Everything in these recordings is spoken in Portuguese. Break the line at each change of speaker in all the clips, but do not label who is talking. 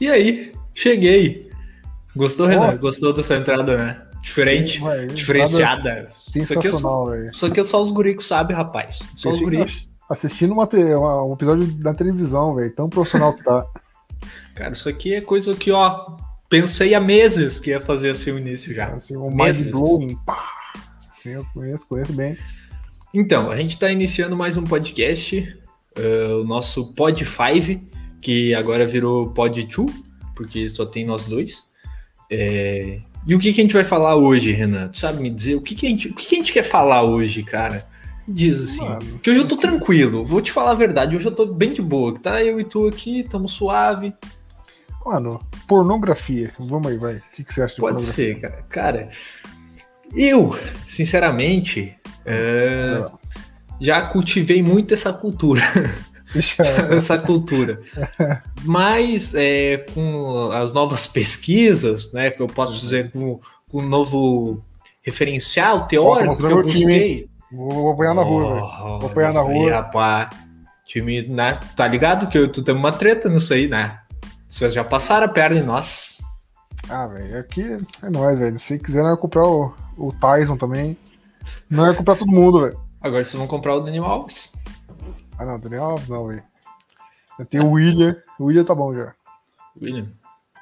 E aí, cheguei. Gostou, Renan? Gostou dessa entrada, né? Diferente, Sim, véio, diferenciada.
Sensacional, velho.
Isso aqui é só os guricos sabem, rapaz. Só os guricos.
Assistindo uma, uma, um episódio da televisão, velho. Tão profissional que tá.
Cara, isso aqui é coisa que, ó, pensei há meses que ia fazer assim o início já.
Assim, um mind blowing. Eu conheço, conheço bem.
Então, a gente está iniciando mais um podcast, uh, o nosso Pod 5, que agora virou Pod 2, porque só tem nós dois. É... E o que, que a gente vai falar hoje, Renan? Tu sabe me dizer o que, que, a, gente, o que, que a gente quer falar hoje, cara? Diz assim, Mano, que hoje eu tô tranquilo, vou te falar a verdade, hoje eu tô bem de boa, tá? Eu e tu aqui, tamo suave.
Mano, pornografia, vamos aí, vai. O que, que você acha de
Pode pornografia? ser, cara. Cara, eu, sinceramente, é, já cultivei muito essa cultura. essa cultura. Mas é, com as novas pesquisas, né, que eu posso dizer com, com o novo referencial teórico que eu busquei.
Vou, vou apanhar na rua, oh, Vou apanhar na rua. Aí,
rapaz, time, né, tá ligado que eu, tu tem uma treta nisso aí, né? Vocês já passaram a perna em nós.
Ah, velho, aqui é nóis, velho. Se quiser, nós comprar o, o Tyson também. Não é comprar todo mundo, velho.
Agora vocês vão comprar o Daniel Alves.
Ah, não, Daniel Alves não, velho. Eu tenho o William. O William tá bom já.
William?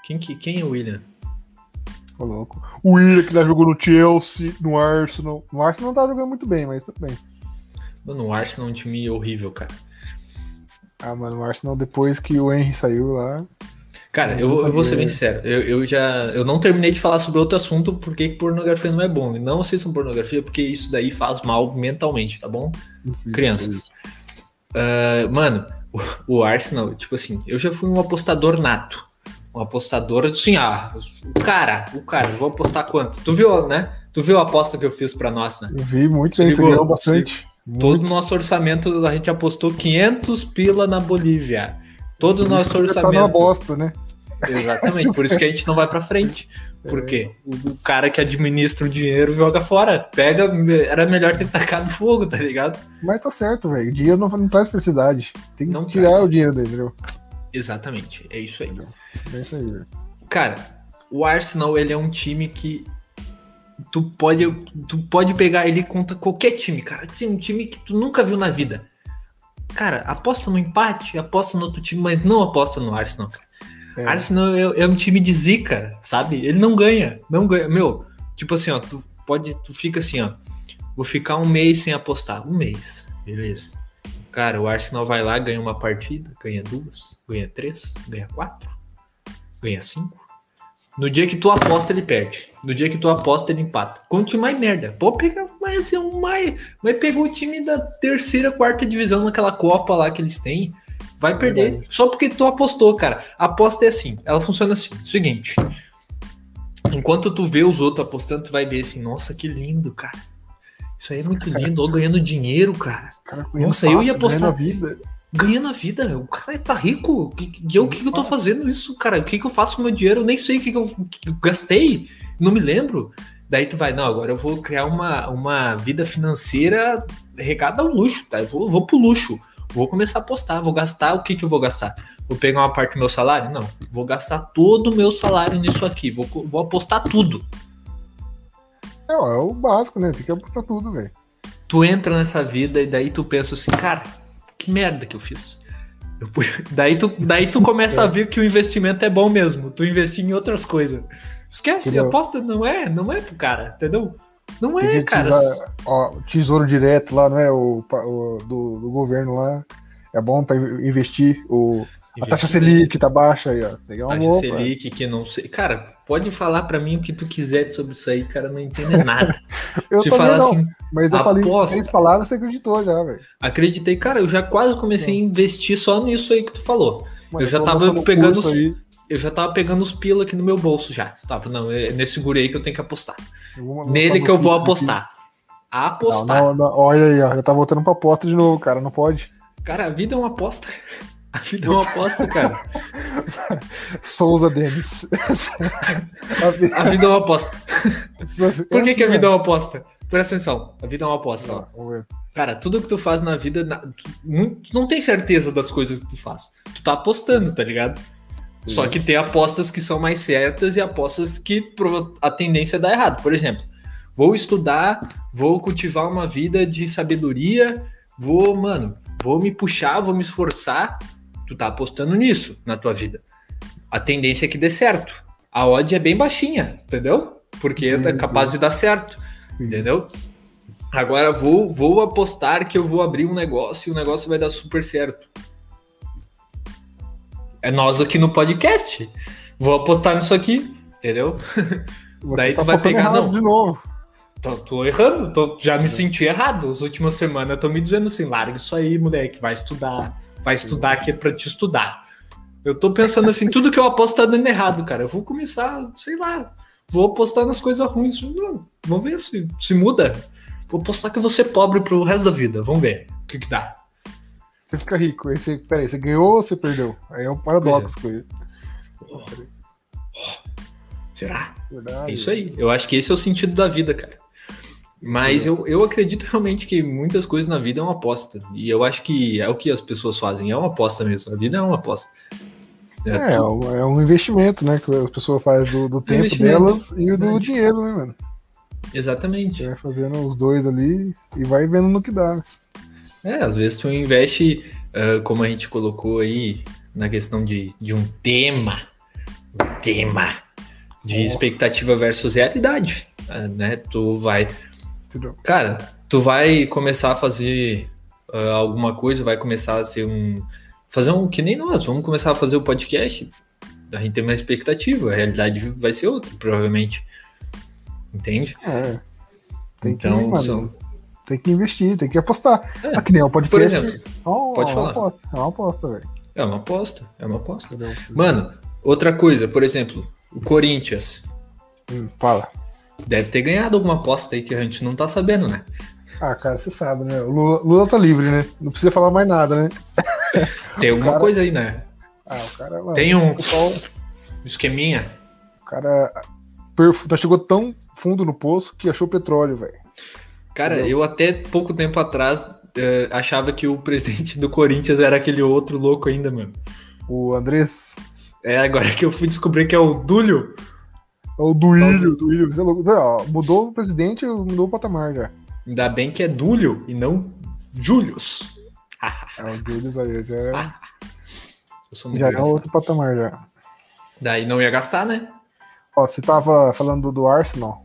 Quem, que, quem é o William?
Ô, louco. O William que já jogou no Chelsea, no Arsenal. No Arsenal não tá jogando muito bem, mas tudo bem.
Mano, o Arsenal é um time horrível, cara.
Ah, mano, o Arsenal depois que o Henry saiu lá.
Cara, eu, eu vou ser bem sincero, eu, eu já eu não terminei de falar sobre outro assunto porque pornografia não é bom. Não assistam pornografia porque isso daí faz mal mentalmente, tá bom? Isso, Crianças. Isso. Uh, mano, o, o, Arsenal, tipo assim, eu já fui um apostador nato. Um apostador, assim, ah, o cara, o cara, vou apostar quanto? Tu viu, né? Tu viu a aposta que eu fiz pra nós, né?
Eu vi muito bem, você ganhou bastante.
Todo o nosso orçamento, a gente apostou 500 pila na Bolívia. Todo o nosso orçamento. Tá numa
bosta, né?
Exatamente, por isso que a gente não vai para frente. Porque é. o, cara que administra o dinheiro joga fora. Pega, era melhor ter tacado no fogo, tá ligado?
Mas tá certo, velho. Dinheiro não, não traz felicidade. Tem que não tirar traz. o dinheiro dele, entendeu?
Exatamente, é isso aí.
É isso aí, velho.
Cara, o Arsenal, ele é um time que tu pode, tu pode pegar ele contra qualquer time, cara. Assim, um time que tu nunca viu na vida. Cara, aposta no empate, aposta no outro time, mas não aposta no Arsenal, cara. É. Arsenal é, é, um time de zica, sabe? Ele não ganha, não ganha. Meu, tipo assim, ó, tu pode, tu fica assim, ó. Vou ficar um mês sem apostar. Um mês, beleza. Cara, o Arsenal vai lá, ganha uma partida, ganha duas, ganha três, ganha quatro, ganha cinco. No dia que tu aposta, ele perde. No dia que tu aposta, ele empata. Time mais merda. Pô, pega, mas assim, um mais. Mas pegou o time da terceira, quarta divisão naquela Copa lá que eles têm. Vai perder. Só porque tu apostou, cara. A aposta é assim. Ela funciona assim. Seguinte. Enquanto tu vê os outros apostando, tu vai ver assim, nossa, que lindo, cara. Isso aí é muito lindo, ó, ganhando dinheiro, cara. cara nossa, fácil, eu ia apostar. Vida. Ganhando a vida, o cara tá rico. E eu, o que, que eu tô fazendo isso, cara? O que, que eu faço com o meu dinheiro? Eu nem sei o que, que eu gastei, não me lembro. Daí tu vai, não, agora eu vou criar uma, uma vida financeira regada ao luxo, tá? Eu vou, vou pro luxo. Vou começar a apostar, vou gastar, o que que eu vou gastar? Vou pegar uma parte do meu salário? Não, vou gastar todo o meu salário nisso aqui, vou, vou apostar tudo.
É, é o básico, né? Tem que apostar tudo, velho.
Tu entra nessa vida e daí tu pensa assim, cara, que merda que eu fiz. Eu, daí, tu, daí tu começa a ver que o investimento é bom mesmo. Tu investir em outras coisas. Esquece, aposta não é, não é pro cara, entendeu? Não é, cara. Tesouro,
ó, tesouro direto lá, não é? O, o do, do, governo lá. É bom para investir. O, a taxa Selic tá baixa aí, ó. Pegar taxa
roupa. Selic que não sei. Cara, pode falar para mim o que tu quiser sobre isso aí, cara, não entende nada.
eu Se falar não, assim, mas eu aposta, falei três palavras, você acreditou já, velho.
Acreditei, cara, eu já quase comecei a investir só nisso aí que tu falou. Mas eu já tava pegando. Aí, eu já tava pegando os pila aqui no meu bolso já. Tava, não, é nesse guri aí que eu tenho que apostar. Nele que eu vou apostar. Aqui. Apostar.
Não, não, olha aí, ó, já tá voltando pra aposta de novo, cara, não pode.
Cara, a vida é uma aposta. A vida é uma aposta, cara.
Souza Denis.
a vida é uma aposta. Por que, que a assim, vida é uma aposta? Presta atenção, a vida é uma aposta. Ó. Cara, tudo que tu faz na vida, tu não tem certeza das coisas que tu faz. Tu tá apostando, tá ligado? Só que tem apostas que são mais certas e apostas que a tendência é dar errado. Por exemplo, vou estudar, vou cultivar uma vida de sabedoria, vou, mano, vou me puxar, vou me esforçar. Tu tá apostando nisso na tua vida. A tendência é que dê certo. A odd é bem baixinha, entendeu? Porque é capaz de dar certo, entendeu? Agora vou, vou apostar que eu vou abrir um negócio e o negócio vai dar super certo. É nós aqui no podcast. Vou apostar nisso aqui, entendeu?
Você Daí tá tu vai pegar não. De novo.
Tô, tô errando, tô, já me senti errado. As últimas semanas tô me dizendo assim, larga isso aí, moleque, vai estudar. Vai estudar aqui é pra te estudar. Eu tô pensando assim, tudo que eu aposto tá dando errado, cara. Eu vou começar, sei lá, vou apostar nas coisas ruins. Não, vamos ver se, se muda. Vou apostar que eu vou ser pobre pro resto da vida. Vamos ver o que que dá.
Você fica rico. Aí você, peraí, você ganhou ou você perdeu? Aí é um paradoxo. É.
Oh. Oh. Será? Verdade. É isso aí. Eu acho que esse é o sentido da vida, cara. Mas é. eu, eu acredito realmente que muitas coisas na vida é uma aposta. E eu acho que é o que as pessoas fazem, é uma aposta mesmo. A vida é uma aposta.
É, é, é, um, é um investimento, né? Que a pessoa faz do, do tempo delas e do dinheiro, né, mano?
Exatamente.
Vai fazendo os dois ali e vai vendo no que dá.
É, às vezes tu investe, uh, como a gente colocou aí, na questão de, de um tema, um tema de oh. expectativa versus realidade, uh, né? Tu vai, cara, tu vai começar a fazer uh, alguma coisa, vai começar a ser um, fazer um que nem nós, vamos começar a fazer o podcast. A gente tem uma expectativa, a realidade vai ser outra, provavelmente. Entende?
É. Então, são... tem que investir, tem que apostar. É. Aqui nem o podcast.
Por exemplo, oh, pode falar.
É uma aposta, é uma aposta, velho.
É uma aposta, é uma aposta. Mano, outra coisa, por exemplo, o Corinthians.
Hum, fala.
Deve ter ganhado alguma aposta aí que a gente não tá sabendo, né?
Ah, cara, você sabe, né? O Lula, Lula tá livre, né? Não precisa falar mais nada, né?
Tem alguma cara... coisa aí, né?
Ah, o cara. Mano,
Tem um pessoal... esqueminha.
O cara perf... chegou tão fundo no poço que achou petróleo, velho.
Cara, Entendeu? eu até pouco tempo atrás uh, achava que o presidente do Corinthians era aquele outro louco ainda, mano.
O Andrés.
É, agora que eu fui descobrir que é o Dúlio.
É o Duílio, Duílio. Você é louco. Mudou o presidente, mudou o patamar já.
Ainda bem que é Dúlio e não Július.
é, o Július aí já é. já é outro patamar já.
Daí não ia gastar, né?
Ó, você tava falando do Arsenal.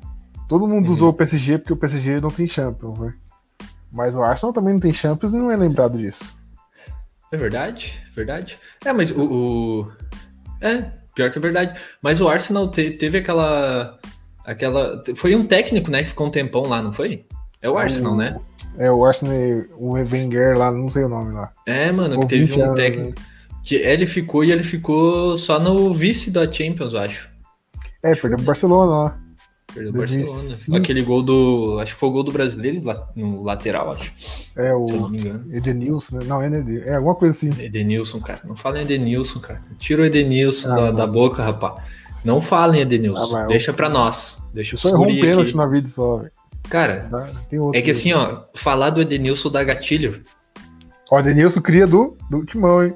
Todo mundo uhum. usou o PSG porque o PSG não tem Champions, né? Mas o Arsenal também não tem Champions e não é lembrado disso.
É verdade, verdade. É, mas o. o... É, pior que é verdade. Mas o Arsenal te, teve aquela. aquela. Foi um técnico, né, que ficou um tempão lá, não foi? É o Arsenal, né?
É o Arsenal, o Wenger lá, não sei o nome lá.
É, mano, que teve um técnico. Né? Que ele ficou e ele ficou só no vice da Champions, eu acho.
É, perdeu pro Barcelona lá.
Perdeu o Barcelona. Aquele gol do. Acho que foi o gol do brasileiro no lateral, acho.
É, o. Se eu não me engano. Edenilson, né? Não, é Edenilson. É alguma coisa assim.
Edenilson, cara. Não fala em Edenilson, cara. Tira o Edenilson ah, da, da, boca, rapaz. Não falem, Edenilson. Ah, Deixa eu... pra nós. Deixa
só errou um pênalti aqui. na vida só, velho.
Cara, é que assim, ó, falar do Edenilson dá gatilho.
O Edenilson cria do, do Timão, hein?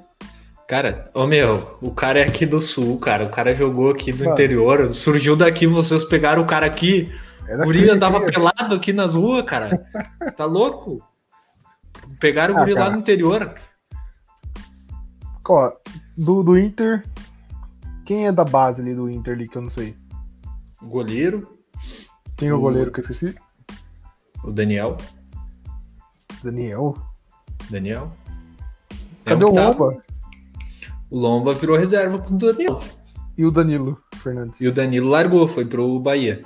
Cara, ô meu, o cara é aqui do sul, cara. O cara jogou aqui do Mano. interior, surgiu daqui, vocês pegaram o cara aqui. É o guri andava pelado aqui nas ruas, cara. Tá louco? Pegaram o ah, guri cara. lá no interior.
Ó, do, do Inter, quem é da base ali do Inter ali que eu não sei?
Goleiro.
Quem é o, o goleiro que eu esqueci?
O Daniel.
Daniel?
Daniel.
É Cadê o Lomba?
O Lomba virou reserva pro Daniel.
E o Danilo Fernandes?
E o Danilo largou, foi pro Bahia.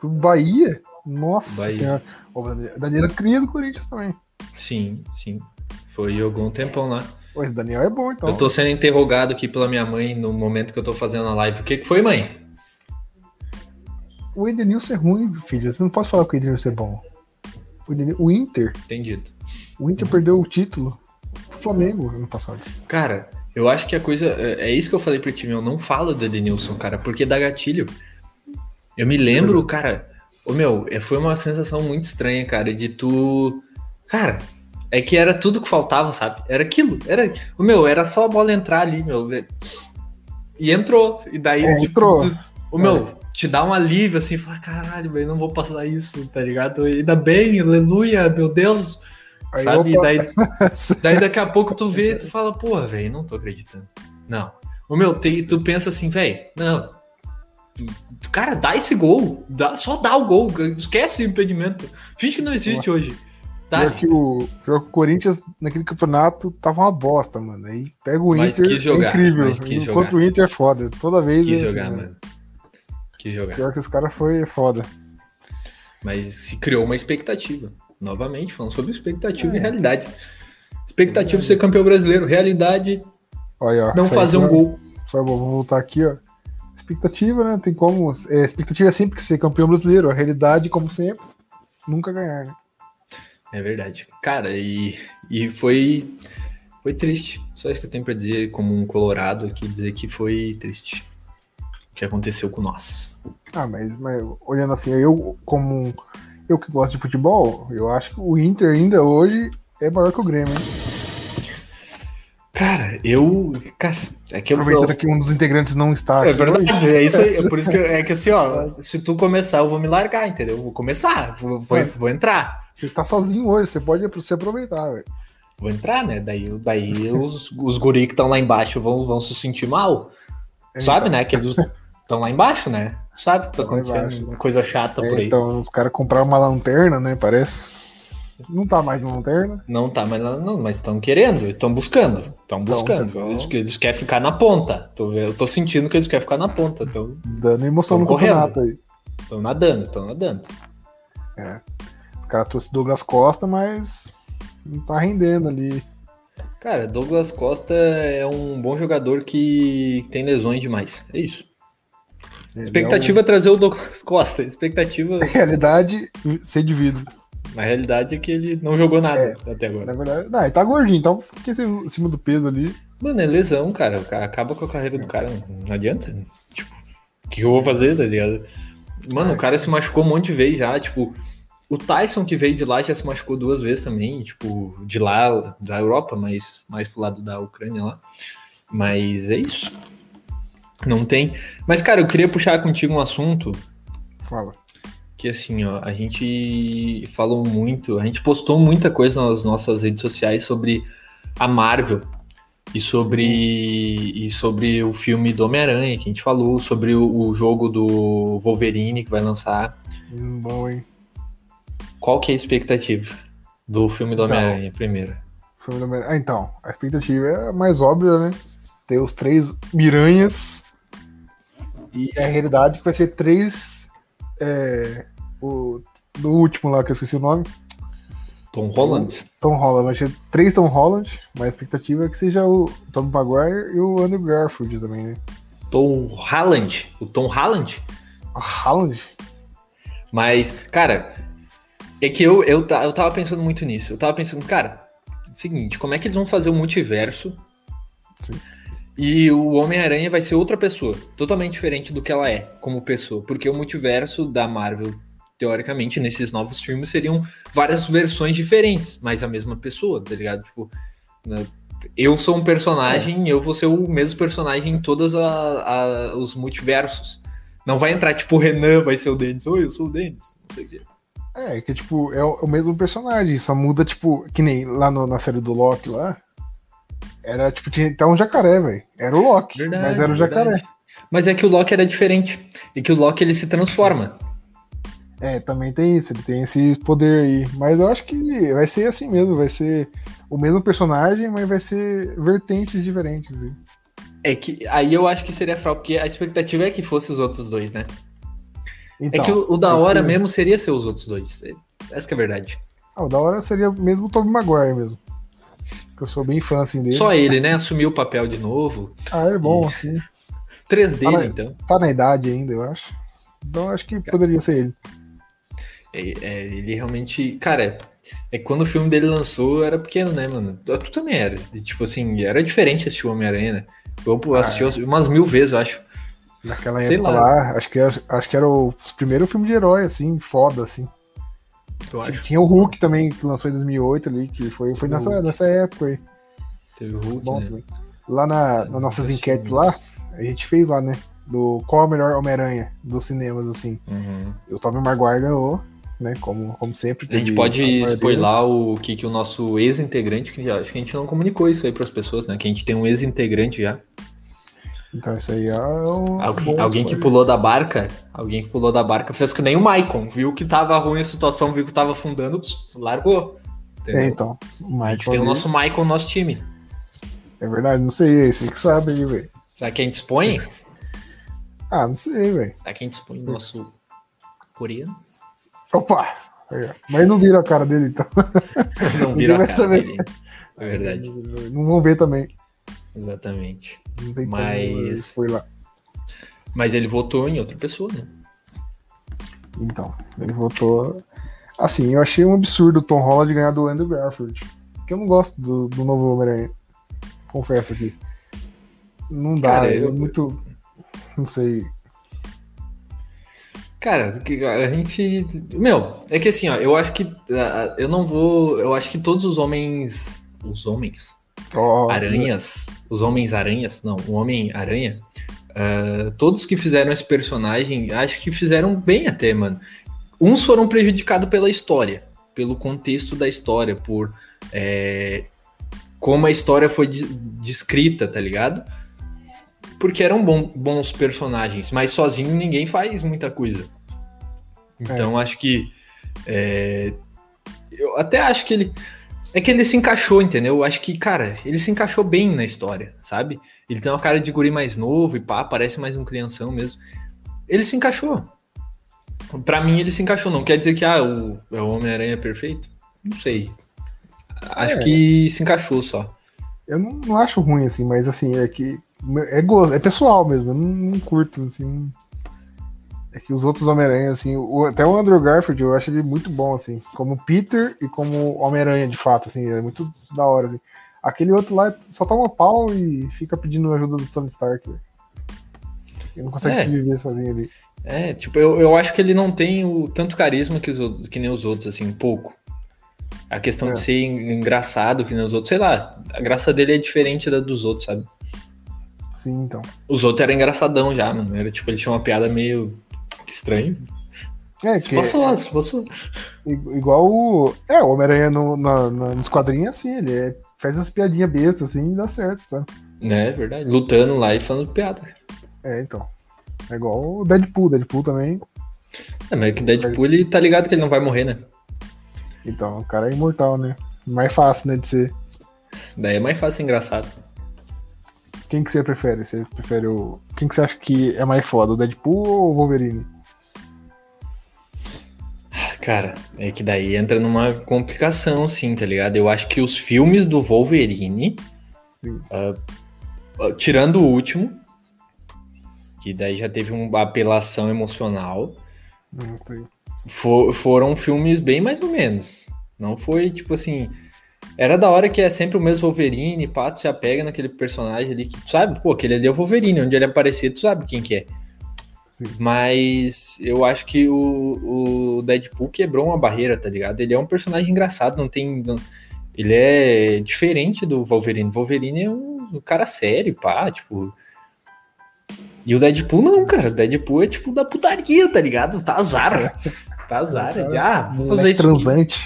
Pro Bahia? Nossa Bahia. senhora. O Danilo é cria do Corinthians também.
Sim, sim. Foi jogou um tempão lá.
Pô, esse Daniel é bom, então.
Eu tô sendo interrogado aqui pela minha mãe no momento que eu tô fazendo a live. O que, que foi, mãe?
o Edenilson é ruim, filho. Você não pode falar que o Edenilson é bom. O, Edenilson, o Inter.
Entendido.
O Inter perdeu o título pro Flamengo ano passado.
Cara, eu acho que a coisa. É, é isso que eu falei pro time. Eu não falo do Edenilson, cara, porque dá gatilho. Eu me lembro, é cara. O meu, é, foi uma sensação muito estranha, cara, de tu. Cara, é que era tudo que faltava, sabe? Era aquilo. Era. O meu, era só a bola entrar ali, meu. E entrou. E daí.
É, entrou.
tu- o meu, te dá um alívio assim, fala, caralho, velho, não vou passar isso, tá ligado? Ainda bem, aleluia, meu Deus.
Aí,
sabe? E daí, daí daqui a pouco tu vê, tu fala, porra, velho, não tô acreditando. Não. O meu, tem- tu pensa assim, velho, não. Cara, dá esse gol. Dá, só dá o gol. Esquece o impedimento. Finge que não existe hoje. Tá?
Pior que, o, pior que o Corinthians naquele campeonato tava uma bosta, mano. Aí pega o
Mas
Inter,
quis jogar,
é incrível.
mas quis
Enquanto
jogar.
o Inter é foda. Toda vez
Quis
é
jogar,
assim,
mano. Quis jogar.
Pior que os caras foi foda.
Mas se criou uma expectativa. Novamente, falando sobre expectativa
É.
e realidade. Expectativa de ser campeão brasileiro. Realidade,
Olha,
não fazer um gol.
Só vou voltar aqui, ó. Expectativa, né? Tem como. É, expectativa é sempre ser campeão brasileiro. A realidade, como sempre, nunca ganhar, né?
É verdade. Cara, e, e foi, foi triste. Só isso que eu tenho pra dizer como um colorado aqui, dizer que foi triste. O que aconteceu com nós.
Ah, mas, mas olhando assim, eu como eu que gosto de futebol, eu acho que o Inter ainda hoje é maior que o Grêmio, hein?
Cara, eu. Cara, é que eu.
Aproveitando que um dos integrantes não está
É verdade, é isso aí. É por isso que eu- é que assim, ó, se tu começar, eu vou me largar, entendeu? Eu vou começar, vou, vou, vou entrar.
Você tá sozinho hoje, você pode se aproveitar, velho.
Vou entrar, né? Daí, daí os, os guri que estão lá embaixo vão, vão se sentir mal. Sabe, né? Que eles estão lá embaixo, né? Sabe que tá
Tão
acontecendo uma coisa chata
É,
por aí.
então, os caras compraram uma lanterna, né? Parece. Não tá mais lanterna.
Não tá, mas não, mas estão querendo, estão buscando, estão buscando.
pessoal.
Eles, eles querem ficar na ponta. Tô, eu tô sentindo que eles querem ficar na ponta. Estão
Dando emoção
Tão
no
correndo.
campeonato aí.
nadando, estão nadando.
Os caras trouxeram Douglas Costa, mas não tá rendendo ali.
Cara, Douglas Costa é um bom jogador que tem lesões demais. É isso.
Ele
Expectativa é trazer o Douglas Costa. Expectativa,
é um- Realidade ser de vidro.
a realidade é que ele não jogou nada até
Na
agora.
verdade, não, ele tá gordinho, então fica em cima do peso ali.
Mano, é lesão, cara. Acaba com a carreira do cara. Não adianta. Tipo, o que eu vou fazer, tá ligado? Mano, o cara se machucou um monte de vezes já. Tipo, o Tyson que veio de lá já se machucou duas vezes também. Tipo, de lá, da Europa, mas mais pro lado da Ucrânia lá. Mas é isso. Não tem. Mas, cara, eu queria puxar contigo um assunto
Fala.
que assim, ó, a gente falou muito, a gente postou muita coisa nas nossas redes sociais sobre a Marvel e sobre e sobre o filme do Homem-Aranha que a gente falou, sobre o, o jogo do Wolverine que vai lançar.
Hum, Bom, hein?
Qual que é a expectativa do filme do
Então.
Homem-Aranha primeiro?
Filme do Homem- Ah, então, a expectativa é a mais óbvia, né? Ter os três Miranhas. E a realidade é que vai ser três. É, o, do último lá, que eu esqueci o nome.
Tom Holland,
Tom Holland. Vai ser três Tom Holland, mas a expectativa é que seja o Tom Maguire e o Andrew Garfield também, né?
Tom Holland, o Tom Holland
Holland?
Mas, cara, é que eu, eu, eu tava pensando muito nisso. Eu tava pensando, cara, seguinte, como é que eles vão fazer o multiverso?
Sim.
E o Homem-Aranha vai ser outra pessoa, totalmente diferente do que ela é como pessoa. Porque o multiverso da Marvel, teoricamente, nesses novos filmes, seriam várias versões diferentes, mas a mesma pessoa, tá ligado? Tipo, né, eu sou um personagem, eu vou ser o mesmo personagem em todos os multiversos. Não vai entrar, tipo, o Renan vai ser o Denis. Oi, eu sou o Denis. Não sei o quê.
É, que tipo, é o, é o mesmo personagem, só muda, tipo, que nem lá no- na série do Loki lá. Era tipo, tinha até um jacaré, velho. Era o Loki,
Verdade,
mas era o
verdade.
jacaré.
Mas é que o Loki era diferente. E que o Loki ele se transforma.
É, também tem isso, ele tem esse poder aí. Mas eu acho que vai ser assim mesmo, vai ser o mesmo personagem, mas vai ser vertentes diferentes.
É que aí eu acho que seria fraco, porque a expectativa é que fosse os outros dois, né?
Então,
é que o, o da hora
ser-
mesmo seria ser os outros dois. É- Essa que é a verdade.
Ah, o da hora seria mesmo o Tobey Maguire mesmo. Que eu sou bem fã assim dele.
Só ele, né? Assumiu o papel de novo.
Ah, é bom, assim.
Três dele,
Fala aí.
então.
Tá na idade ainda, eu acho. Então acho que poderia ser ele.
É, é, ele realmente. Cara, é quando o filme dele lançou, era pequeno, né, mano? Tu também era. E, tipo assim, era diferente assistir Homem-Aranha, né? Eu assisti umas mil vezes, eu acho.
Naquela
Sei
época
lá.
lá, acho, que era, acho que era o primeiro filme de herói, assim, foda, assim.
Eu acho.
Tinha o Hulk também, que lançou em 2008 ali, que foi, foi nessa,
Hulk.
nessa época aí.
Teve o Hulk,
Bom
né?
Lá na, nas nossas enquetes lá, a gente fez lá, né? Do qual é o melhor Homem-Aranha dos cinemas, assim.
Uhum.
E o Tobey Maguire ganhou, né? Como, como sempre.
A gente pode spoiler o que, que o nosso ex-integrante, que acho que a gente não comunicou isso aí para as pessoas, né? Que a gente tem um ex-integrante já.
Então isso aí é um.
Alguém,
bom
alguém que pulou da barca, alguém que pulou da barca fez que nem o Maicon, viu que tava ruim a situação, viu que tava afundando, pss, largou.
É, então. O
a gente tem o nosso Maicon no nosso time.
É verdade, não sei, esse que sabe aí, velho.
Será que a gente expõe?
Ah, não sei, velho.
Será que a gente expõe o nosso coreano?
Opa! Mas não vira a cara dele, então.
Não vira a cara
saber.
dele. É verdade,
Não vão ver também.
Exatamente.
Não tem
Mas-
Foi lá.
Mas ele votou em outra pessoa, né?
Então, ele votou. Assim, eu achei um absurdo o Tom Holland ganhar do Andrew Garfield. Porque eu não gosto do, do novo Homem-Aranha. Confesso aqui. Não dá,
Cara,
é
eu-
muito. Não sei.
Cara, a gente. Meu, é que assim, ó, eu acho que. Eu não vou. Eu acho que todos os homens. Os homens.
Ó,
Aranhas. Os Homens-Aranhas. Não, o Homem-Aranha. ah, todos que fizeram esse personagem, acho que fizeram bem até, mano. Uns foram prejudicados pela história, pelo contexto da história, por é, como a história foi de- descrita, tá ligado? Porque eram bom- bons personagens, mas sozinho ninguém faz muita coisa. Então acho que. é, eu até acho que ele. É que ele se encaixou, entendeu? Eu acho que, cara, ele se encaixou bem na história, sabe? Ele tem uma cara de guri mais novo e pá, parece mais um crianção mesmo. Ele se encaixou. Pra mim, ele se encaixou. Não quer dizer que ah, o, é o Homem-Aranha perfeito? Não sei. Acho
É.
que se encaixou só.
Eu não, não acho ruim, assim, mas assim, é que. É gosto, é pessoal mesmo, eu não, não curto, assim. É que os outros Homem-Aranha, assim, o- até o Andrew Garfield, eu acho ele muito bom, assim, como Peter e como Homem-Aranha, de fato, assim, é muito da hora, assim. Aquele outro lá só toma pau e fica pedindo ajuda do Tony Stark, velho. Ele não consegue
É.
se viver sozinho ali.
É, tipo, eu, eu acho que ele não tem o tanto carisma que, os que nem os outros, assim, um pouco. A questão
É.
de ser en- engraçado que nem os outros, sei lá, a graça dele é diferente da dos outros, sabe?
Sim, então.
Os outros eram engraçadão já, mano. Era tipo, ele tinha uma piada meio estranha.
É,
Se
que
passou, passou.
igual o. É, o Homem-Aranha no, na, na- nos quadrinhos, é assim, ele é, faz as piadinhas bestas, assim, e dá certo, tá?
É verdade. Lutando lá e falando piada.
É, então. É igual o Deadpool, Deadpool também.
É, mas que Deadpool, ele tá ligado que ele não vai morrer, né?
Então, o cara é imortal, né? Mais fácil, né, de ser.
Daí é mais fácil ser engraçado.
Quem que você prefere? Você prefere o. Quem que você acha que é mais foda, o Deadpool ou o Wolverine?
Cara, é que daí entra numa complicação, sim, tá ligado? Eu acho que os filmes do Wolverine, ah, tirando o último, que daí já teve uma apelação emocional,
Não sei.
fo- foram filmes bem mais ou menos. Não foi tipo assim. Era da hora que é sempre o mesmo Wolverine, pá, tu se apega naquele personagem ali que tu sabe, pô, aquele ali é o Wolverine, onde ele aparecer, tu sabe quem que é.
Sim.
Mas eu acho que o, o Deadpool quebrou uma barreira, tá ligado? Ele é um personagem engraçado, não tem. não- ele é diferente do Wolverine. Wolverine é um, um cara sério, pá, tipo. E o Deadpool não, cara. O Deadpool é tipo da putaria, tá ligado? Tá azar. Tá azar. Ele, ah, vou fazer isso.
transante.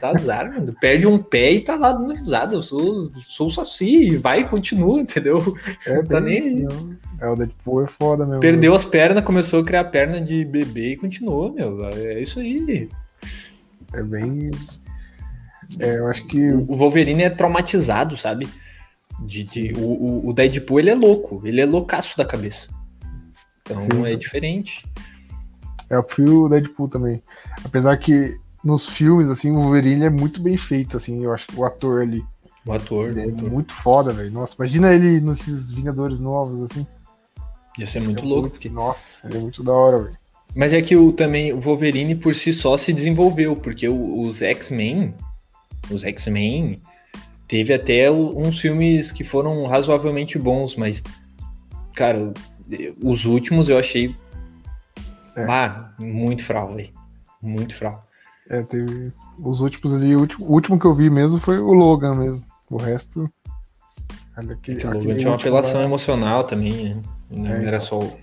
Tá azar, mano. Perde um pé e tá lá dando risada. Eu sou, sou Saci, vai e continua, entendeu?
É,
Tá nem
assim, ó. É, o Deadpool é foda mesmo.
Perdeu as pernas, começou a criar perna de bebê e continuou, meu. É isso aí.
É bem. É, eu acho que.
O Wolverine é traumatizado, sabe? De, de- o, o- o Deadpool, ele é louco. Ele é loucaço da cabeça. Então
Sim.
é diferente.
É, eu prefiro o Deadpool também. Apesar que nos filmes, assim, o Wolverine é muito bem feito, assim, eu acho que o ator ali.
O ator,
é
ator.
muito foda, velho. Nossa, imagina ele nesses Vingadores novos, assim.
Ia ser muito louco, porque.
Nossa, ele é muito da hora, velho.
Mas é que o, também o Wolverine por si só se desenvolveu, porque o- os X-Men, os X-Men, teve até uns filmes que foram razoavelmente bons, mas, cara, os últimos eu achei
É.
ah, muito fral, velho. Muito fral.
É, teve os últimos ali, o último, o último que eu vi mesmo foi o Logan mesmo. O resto.
Aquele, Logan tinha uma apelação emocional também, né? É, era então. só.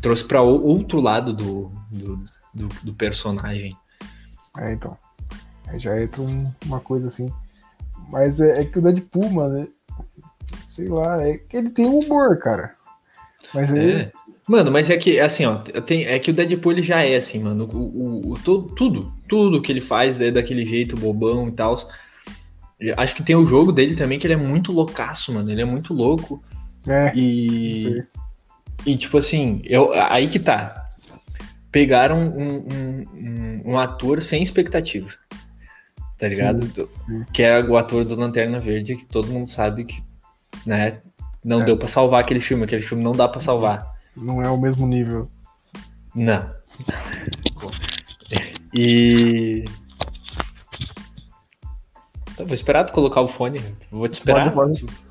Trouxe para outro lado do, do, do, do, personagem.
É, então. Aí já entra um, uma coisa assim. Mas é, é, que o Deadpool, mano, é, sei lá, é que ele tem um humor, cara. Mas aí.
É. Mano, mas é que, assim, ó, tem, é que o Deadpool ele já é assim, mano. O, o, o tudo, tudo que ele faz é daquele jeito bobão e tal. Acho que tem o jogo dele também, que ele é muito loucaço, mano. Ele é muito louco.
É.
E. E, tipo assim, eu, aí que tá. Pegaram um, um, um, um ator sem expectativa. Tá ligado? Sim, sim. Que é o ator do Lanterna Verde, que todo mundo sabe que, né? Não é. deu para salvar aquele filme. Aquele filme não dá para salvar.
Não é o mesmo nível.
Não. E. Então, vou esperar tu colocar o fone. Vou te esperar. Pode, pode.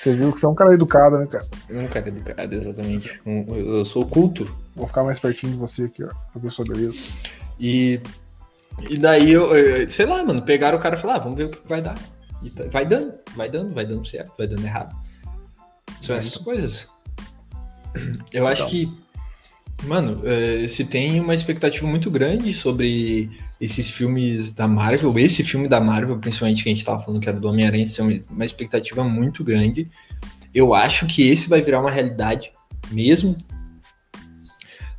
Você viu que você é um cara educado, né, cara?
Um cara educado, exatamente. eu sou culto.
Vou ficar mais pertinho de você aqui, ó, pra ver sua beleza.
E, e daí, eu, sei lá, mano, pegaram o cara e falaram, ah, vamos ver o que vai dar. E tá, vai dando, vai dando, vai dando certo, vai dando errado. São essas coisas. Eu acho então. que, mano, é, se tem uma expectativa muito grande sobre esses filmes da Marvel, esse filme da Marvel, principalmente que a gente tava falando que era do Homem-Aranha, é uma expectativa muito grande. Eu acho que esse vai virar uma realidade mesmo.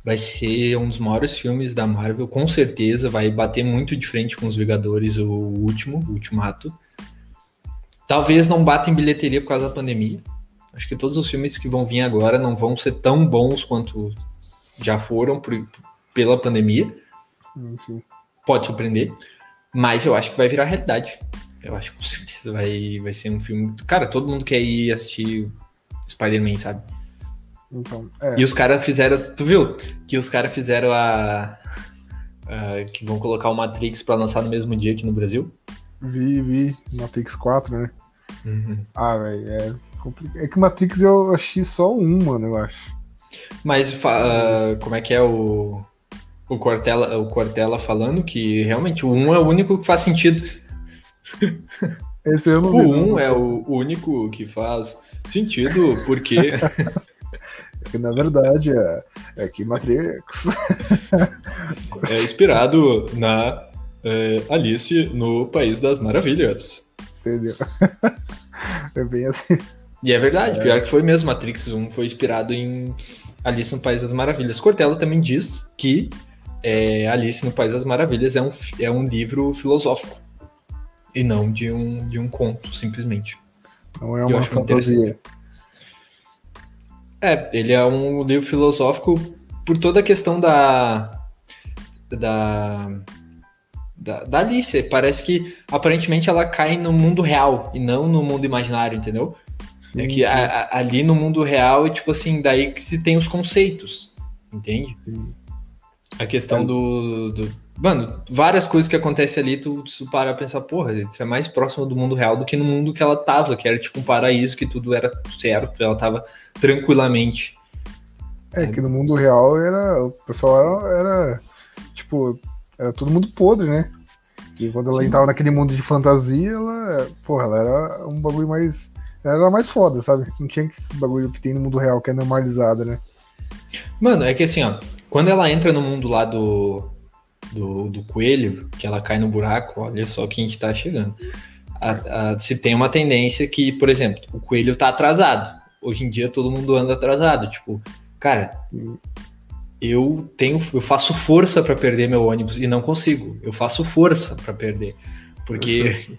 Vai ser um dos maiores filmes da Marvel, com certeza. Vai bater muito de frente com os Vingadores, o último, o Ultimato. Talvez não bata em bilheteria por causa da pandemia. Acho que todos os filmes que vão vir agora não vão ser tão bons quanto já foram por, pela pandemia. Enfim. Pode surpreender, mas eu acho que vai virar realidade. Eu acho que com certeza vai, vai ser um filme. Cara, todo mundo quer ir assistir Spider-Man, sabe? Então, é. E os caras fizeram. Tu viu? Que os caras fizeram a, a. que vão colocar o Matrix pra lançar no mesmo dia aqui no Brasil?
Vi, vi. Matrix 4, né? Uhum. Ah, velho, é é que Matrix eu achei só um, mano, eu acho.
Mas uh, como é que é o, o, Cortella, o Cortella falando que realmente o 1 um é o único que faz sentido.
Esse eu não
o 1 um é o único que faz sentido, porque.
que na verdade é, é que Matrix.
é inspirado na é, Alice no País das Maravilhas.
Entendeu? É bem assim.
E é verdade, é. pior que foi mesmo. Matrix 1 foi inspirado em Alice no País das Maravilhas. Cortella também diz que é, Alice no País das Maravilhas é um, é um livro filosófico e não de um, de um conto, simplesmente.
Não é uma fantasia.
É, ele é um livro filosófico por toda a questão da, da, da, da Alice. Parece que aparentemente ela cai no mundo real e não no mundo imaginário, entendeu? Sim, é que a, a, ali no mundo real é tipo assim, daí que se tem os conceitos, entende? Sim. A questão do, do, Mano, várias coisas que acontecem ali, tu, tu para a pensar, porra, isso é mais próximo do mundo real do que no mundo que ela tava, que era tipo um paraíso, que tudo era certo, ela tava tranquilamente.
É, que no mundo real era. O pessoal era, era tipo, era todo mundo podre, né? E quando ela Sim. entrava naquele mundo de fantasia, ela, porra, ela era um bagulho mais era mais foda, sabe? Não tinha esse bagulho que tem no mundo real, que é normalizado, né?
Mano, é que assim, ó, quando ela entra no mundo lá do, do, do coelho, que ela cai no buraco, olha só que a gente tá chegando. A, a, se tem uma tendência que, por exemplo, o coelho tá atrasado. Hoje em dia todo mundo anda atrasado. Tipo, cara, eu tenho, eu faço força para perder meu ônibus e não consigo. Eu faço força para perder. Porque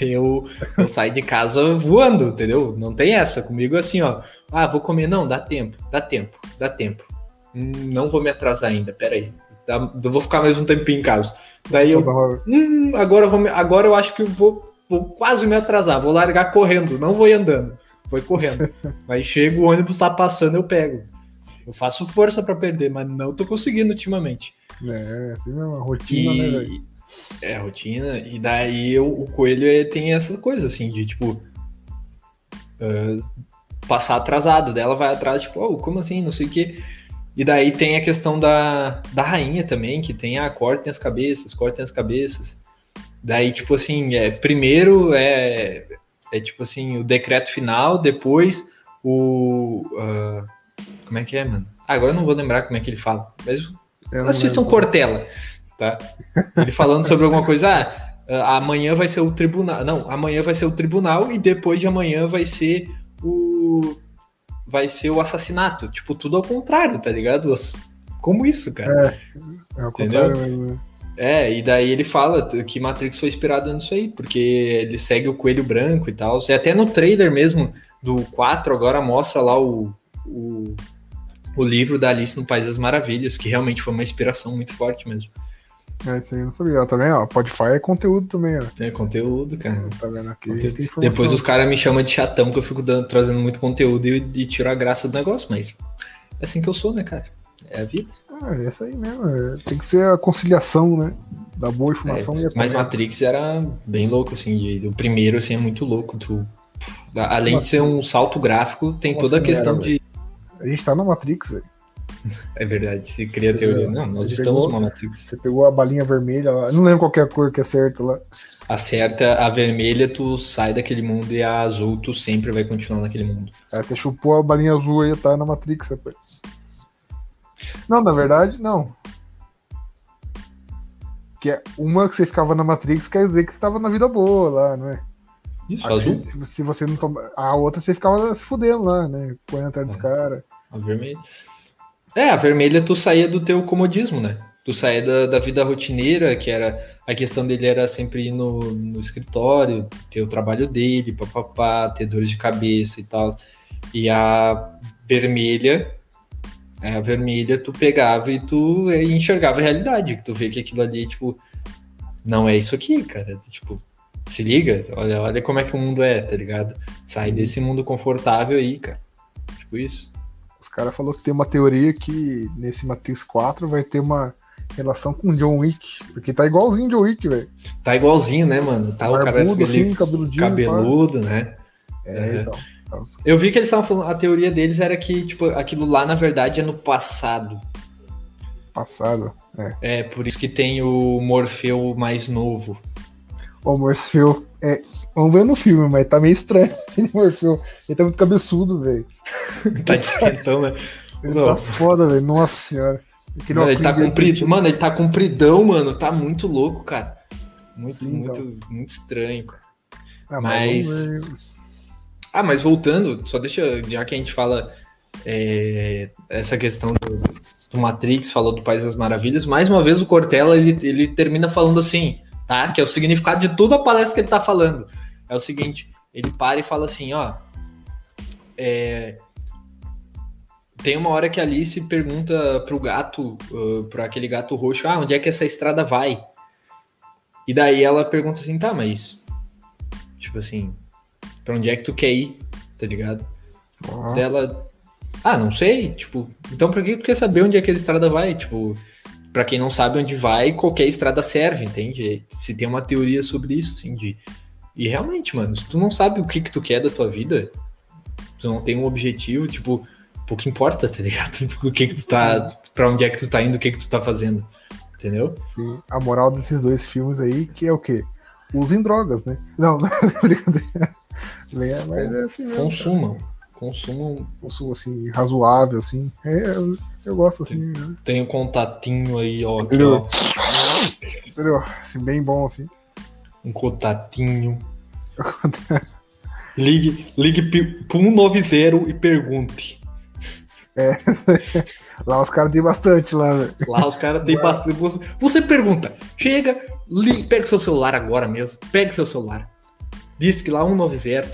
eu, eu saio de casa voando, entendeu? Não tem essa. Comigo assim, ó. Ah, vou comer. Não, dá tempo, dá tempo, dá tempo. Não vou me atrasar ainda, peraí. Dá, eu vou ficar mais um tempinho em casa. Daí eu. Hum, agora, eu vou, agora eu acho que eu vou, vou quase me atrasar. Vou largar correndo, não vou ir andando. Foi correndo. Mas chega, o ônibus tá passando, eu pego. Eu faço força para perder, mas não tô conseguindo ultimamente.
É, assim é uma rotina, né,
e... né? É, rotina. E daí o, o coelho tem essa coisa, assim, de tipo. Uh, passar atrasado. Dela vai atrás, tipo, oh, como assim? Não sei o quê. E daí tem a questão da, da rainha também, que tem, ah, cortem as cabeças, cortem as cabeças. Daí, tipo assim, é, primeiro é, É tipo assim, o decreto final, depois o. Uh, como é que é, mano? Ah, agora eu não vou lembrar como é que ele fala. Mas assistam Cortella, tá? Ele falando sobre alguma coisa. Ah, ah, amanhã vai ser o tribunal. Não, amanhã vai ser o tribunal e depois de amanhã vai ser o. Vai ser o assassinato. Tipo, tudo ao contrário, tá ligado? Como isso, cara?
É, é ao Entendeu? contrário mesmo.
É, e daí ele fala que Matrix foi inspirado nisso aí, porque ele segue o coelho branco e tal. E até no trailer mesmo do 4 agora mostra lá o, o, o livro da Alice no País das Maravilhas, que realmente foi uma inspiração muito forte mesmo.
É, isso aí eu não sabia. Ó, também, ó, Podify é conteúdo também, ó.
É conteúdo, cara.
Tá vendo aqui?
Depois os caras me chamam de chatão, que eu fico dando, trazendo muito conteúdo e, e tiro a graça do negócio, mas é assim que eu sou, né, cara? É a vida.
Ah, é isso aí mesmo. É. Tem que ser a conciliação, né? Da boa informação
é,
e a
Mas Matrix era bem louco, assim. De, o primeiro, assim, é muito louco. Tu, além de ser um salto gráfico, tem toda assim a questão era, de.
A gente tá na Matrix, velho.
É verdade, se cria a teoria. Não, nós você estamos numa Matrix.
Você pegou a balinha vermelha lá. Não lembro qual é a cor que é certa lá.
Acerta a vermelha, tu sai daquele mundo e a azul, tu sempre vai continuar naquele mundo.
É, você chupou a balinha azul aí, tá na Matrix, rapaz. Não, na verdade, não. Que é uma que você ficava na Matrix quer dizer que você estava na vida boa lá, não é?
Isso, Aqui, azul.
Se, se, você não toma. A outra você ficava se fudendo lá, né? Põe atrás dos é. caras.
A vermelha. É, a vermelha tu saía do teu comodismo, né? Tu saía da, da vida rotineira, que era. A questão dele era sempre ir no, no escritório, ter o trabalho dele, papapá, ter dores de cabeça e tal. E a vermelha é, a vermelha, tu pegava e tu enxergava a realidade, que tu vê que aquilo ali, tipo, não é isso aqui, cara. Tipo, se liga, olha, olha como é que o mundo é, tá ligado? Sai desse mundo confortável aí, cara. Tipo isso.
Os caras falaram que tem uma teoria que nesse Matrix 4 vai ter uma relação com John Wick, porque tá igualzinho John Wick, velho.
Tá igualzinho, né, mano? Tá
Barbudo, o cara assim, cabeludinho,
cabeludo, né?
É, então.
Eu vi que eles estavam falando, a teoria deles era que, tipo, aquilo lá, na verdade, é no passado.
Passado, é.
É, por isso que tem o Morfeu mais novo.
O Morfeu, é, vamos ver no filme, mas tá meio estranho Morfeu. Ele tá muito cabeçudo, velho.
tá diferentão, né?
Ele Não. tá foda, velho, nossa senhora.
Mano, ele tá comprido, mano, ele tá compridão, mano, tá muito louco, cara. Muito, Sim, muito, então. muito estranho, cara. Ah, mas... mas... Ah, mas voltando, só deixa, já que a gente fala é, essa questão do, do, Matrix, falou do País das Maravilhas, mais uma vez o Cortella, ele, ele termina falando assim, tá? Que é o significado de toda a palestra que ele tá falando. É o seguinte, ele para e fala assim, ó, é, tem uma hora que a Alice pergunta pro gato, uh, para aquele gato roxo, ah, onde é que essa estrada vai? E daí ela pergunta assim, tá, mas tipo assim, Pra onde é que tu quer ir, tá ligado? Ah. Dela. Ah, não sei. Tipo, então pra que tu quer saber onde é que a estrada vai? Tipo, pra quem não sabe onde vai, qualquer estrada serve, entende? Se tem uma teoria sobre isso, assim, de. E realmente, mano, se tu não sabe o que que tu quer da tua vida, tu não tem um objetivo, tipo, pouco importa, tá ligado? O que que tu tá. Pra onde é que tu tá indo, o que que tu tá fazendo. Entendeu?
Sim. A moral desses dois filmes aí, que é o quê? Usem drogas, né? Não, não é brincadeira. Mas é assim mesmo.
Consumam. Consumam.
Consumo assim, razoável, assim. É, eu, gosto assim.
Tem, né? tem um contatinho aí, ó.
Aqui, Entendeu? ó. Entendeu? Assim, bem bom, assim.
Um contatinho. ligue, ligue pro 190 e pergunte.
É, lá os caras têm bastante lá, velho.
Lá os caras têm bastante. Você, você pergunta, chega, ligue, pega seu celular agora mesmo. Pega seu celular diz que lá 190,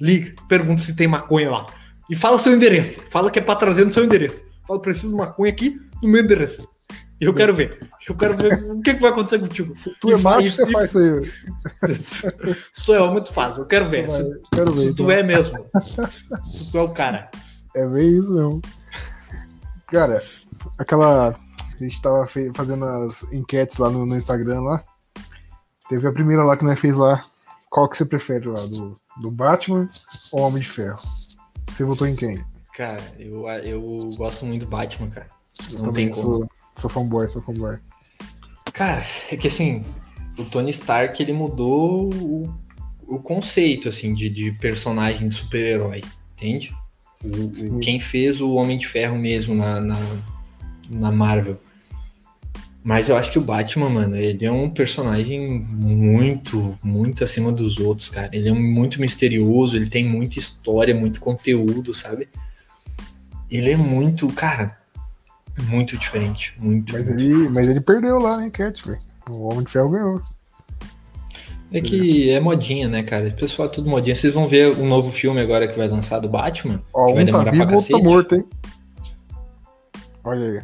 liga, pergunta se tem maconha lá. E fala seu endereço. Fala que é pra trazer no seu endereço. Fala, preciso de maconha aqui no meu endereço. E eu quero ver. Eu quero ver o que, que vai acontecer contigo.
Se tu é macho, você faz isso
aí. Se tu é homem, tu faz. Eu quero ver. Se,
quero ver,
se tu então. é mesmo. Se tu é o cara.
É bem isso mesmo. Cara, aquela. A gente tava fazendo as enquetes lá no, no Instagram lá. Teve a primeira lá que nós fez lá qual que você prefere lá? Do, do Batman ou Homem de Ferro? Você votou em quem?
Cara, eu, eu gosto muito do Batman, cara.
Eu Não tem como. Sou, sou fanboy, sou fanboy.
Cara, é que assim, o Tony Stark ele mudou o, o conceito, assim, de, de personagem de super-herói, entende? O, quem fez o Homem de Ferro mesmo na, na, na Marvel. Mas eu acho que o Batman, mano, ele é um personagem muito, muito acima dos outros, cara. Ele é muito misterioso, ele tem muita história, muito conteúdo, sabe? Ele é muito, cara, muito diferente. Muito.
Mas,
muito.
Ele, mas ele perdeu lá na enquete, velho. O Homem de Ferro ganhou.
É que é modinha, né, cara? O pessoal é tudo modinha. Vocês vão ver um novo filme agora que vai lançar do Batman.
Ó,
que vai
um tá
demorar
vivo,
pra
outro tá
cacete.
morto, hein? Olha aí.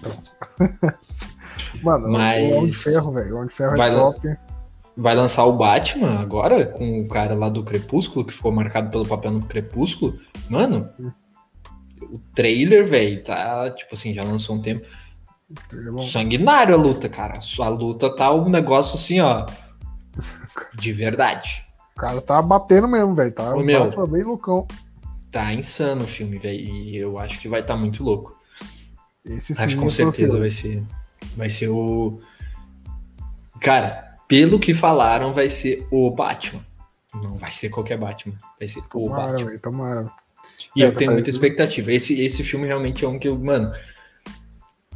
Então. Mano,
Mas-
o Homem de Ferro, velho. O Homem de Ferro
Vai
é
lá.
top.
Vai lançar o Batman agora, com o cara lá do Crepúsculo, que ficou marcado pelo papel no Crepúsculo. Mano, o trailer, velho, tá, tipo assim, já lançou um tempo.
É.
Sanguinário a luta, cara. A luta tá um negócio assim, ó. De verdade.
O cara tá batendo mesmo, velho. Tá
meu.
Bem loucão.
Tá insano o filme, velho. E eu acho que vai estar tá muito louco.
Esse
Acho que com
tô
certeza vai ser. Vai ser o. Cara, pelo que falaram, vai ser o Batman. Não vai ser qualquer Batman. Vai ser o
Tomara,
Batman.
velho. Tomara.
E
É,
eu
tá
tenho muita
parecido.
expectativa. Esse, esse filme realmente é um que eu, mano,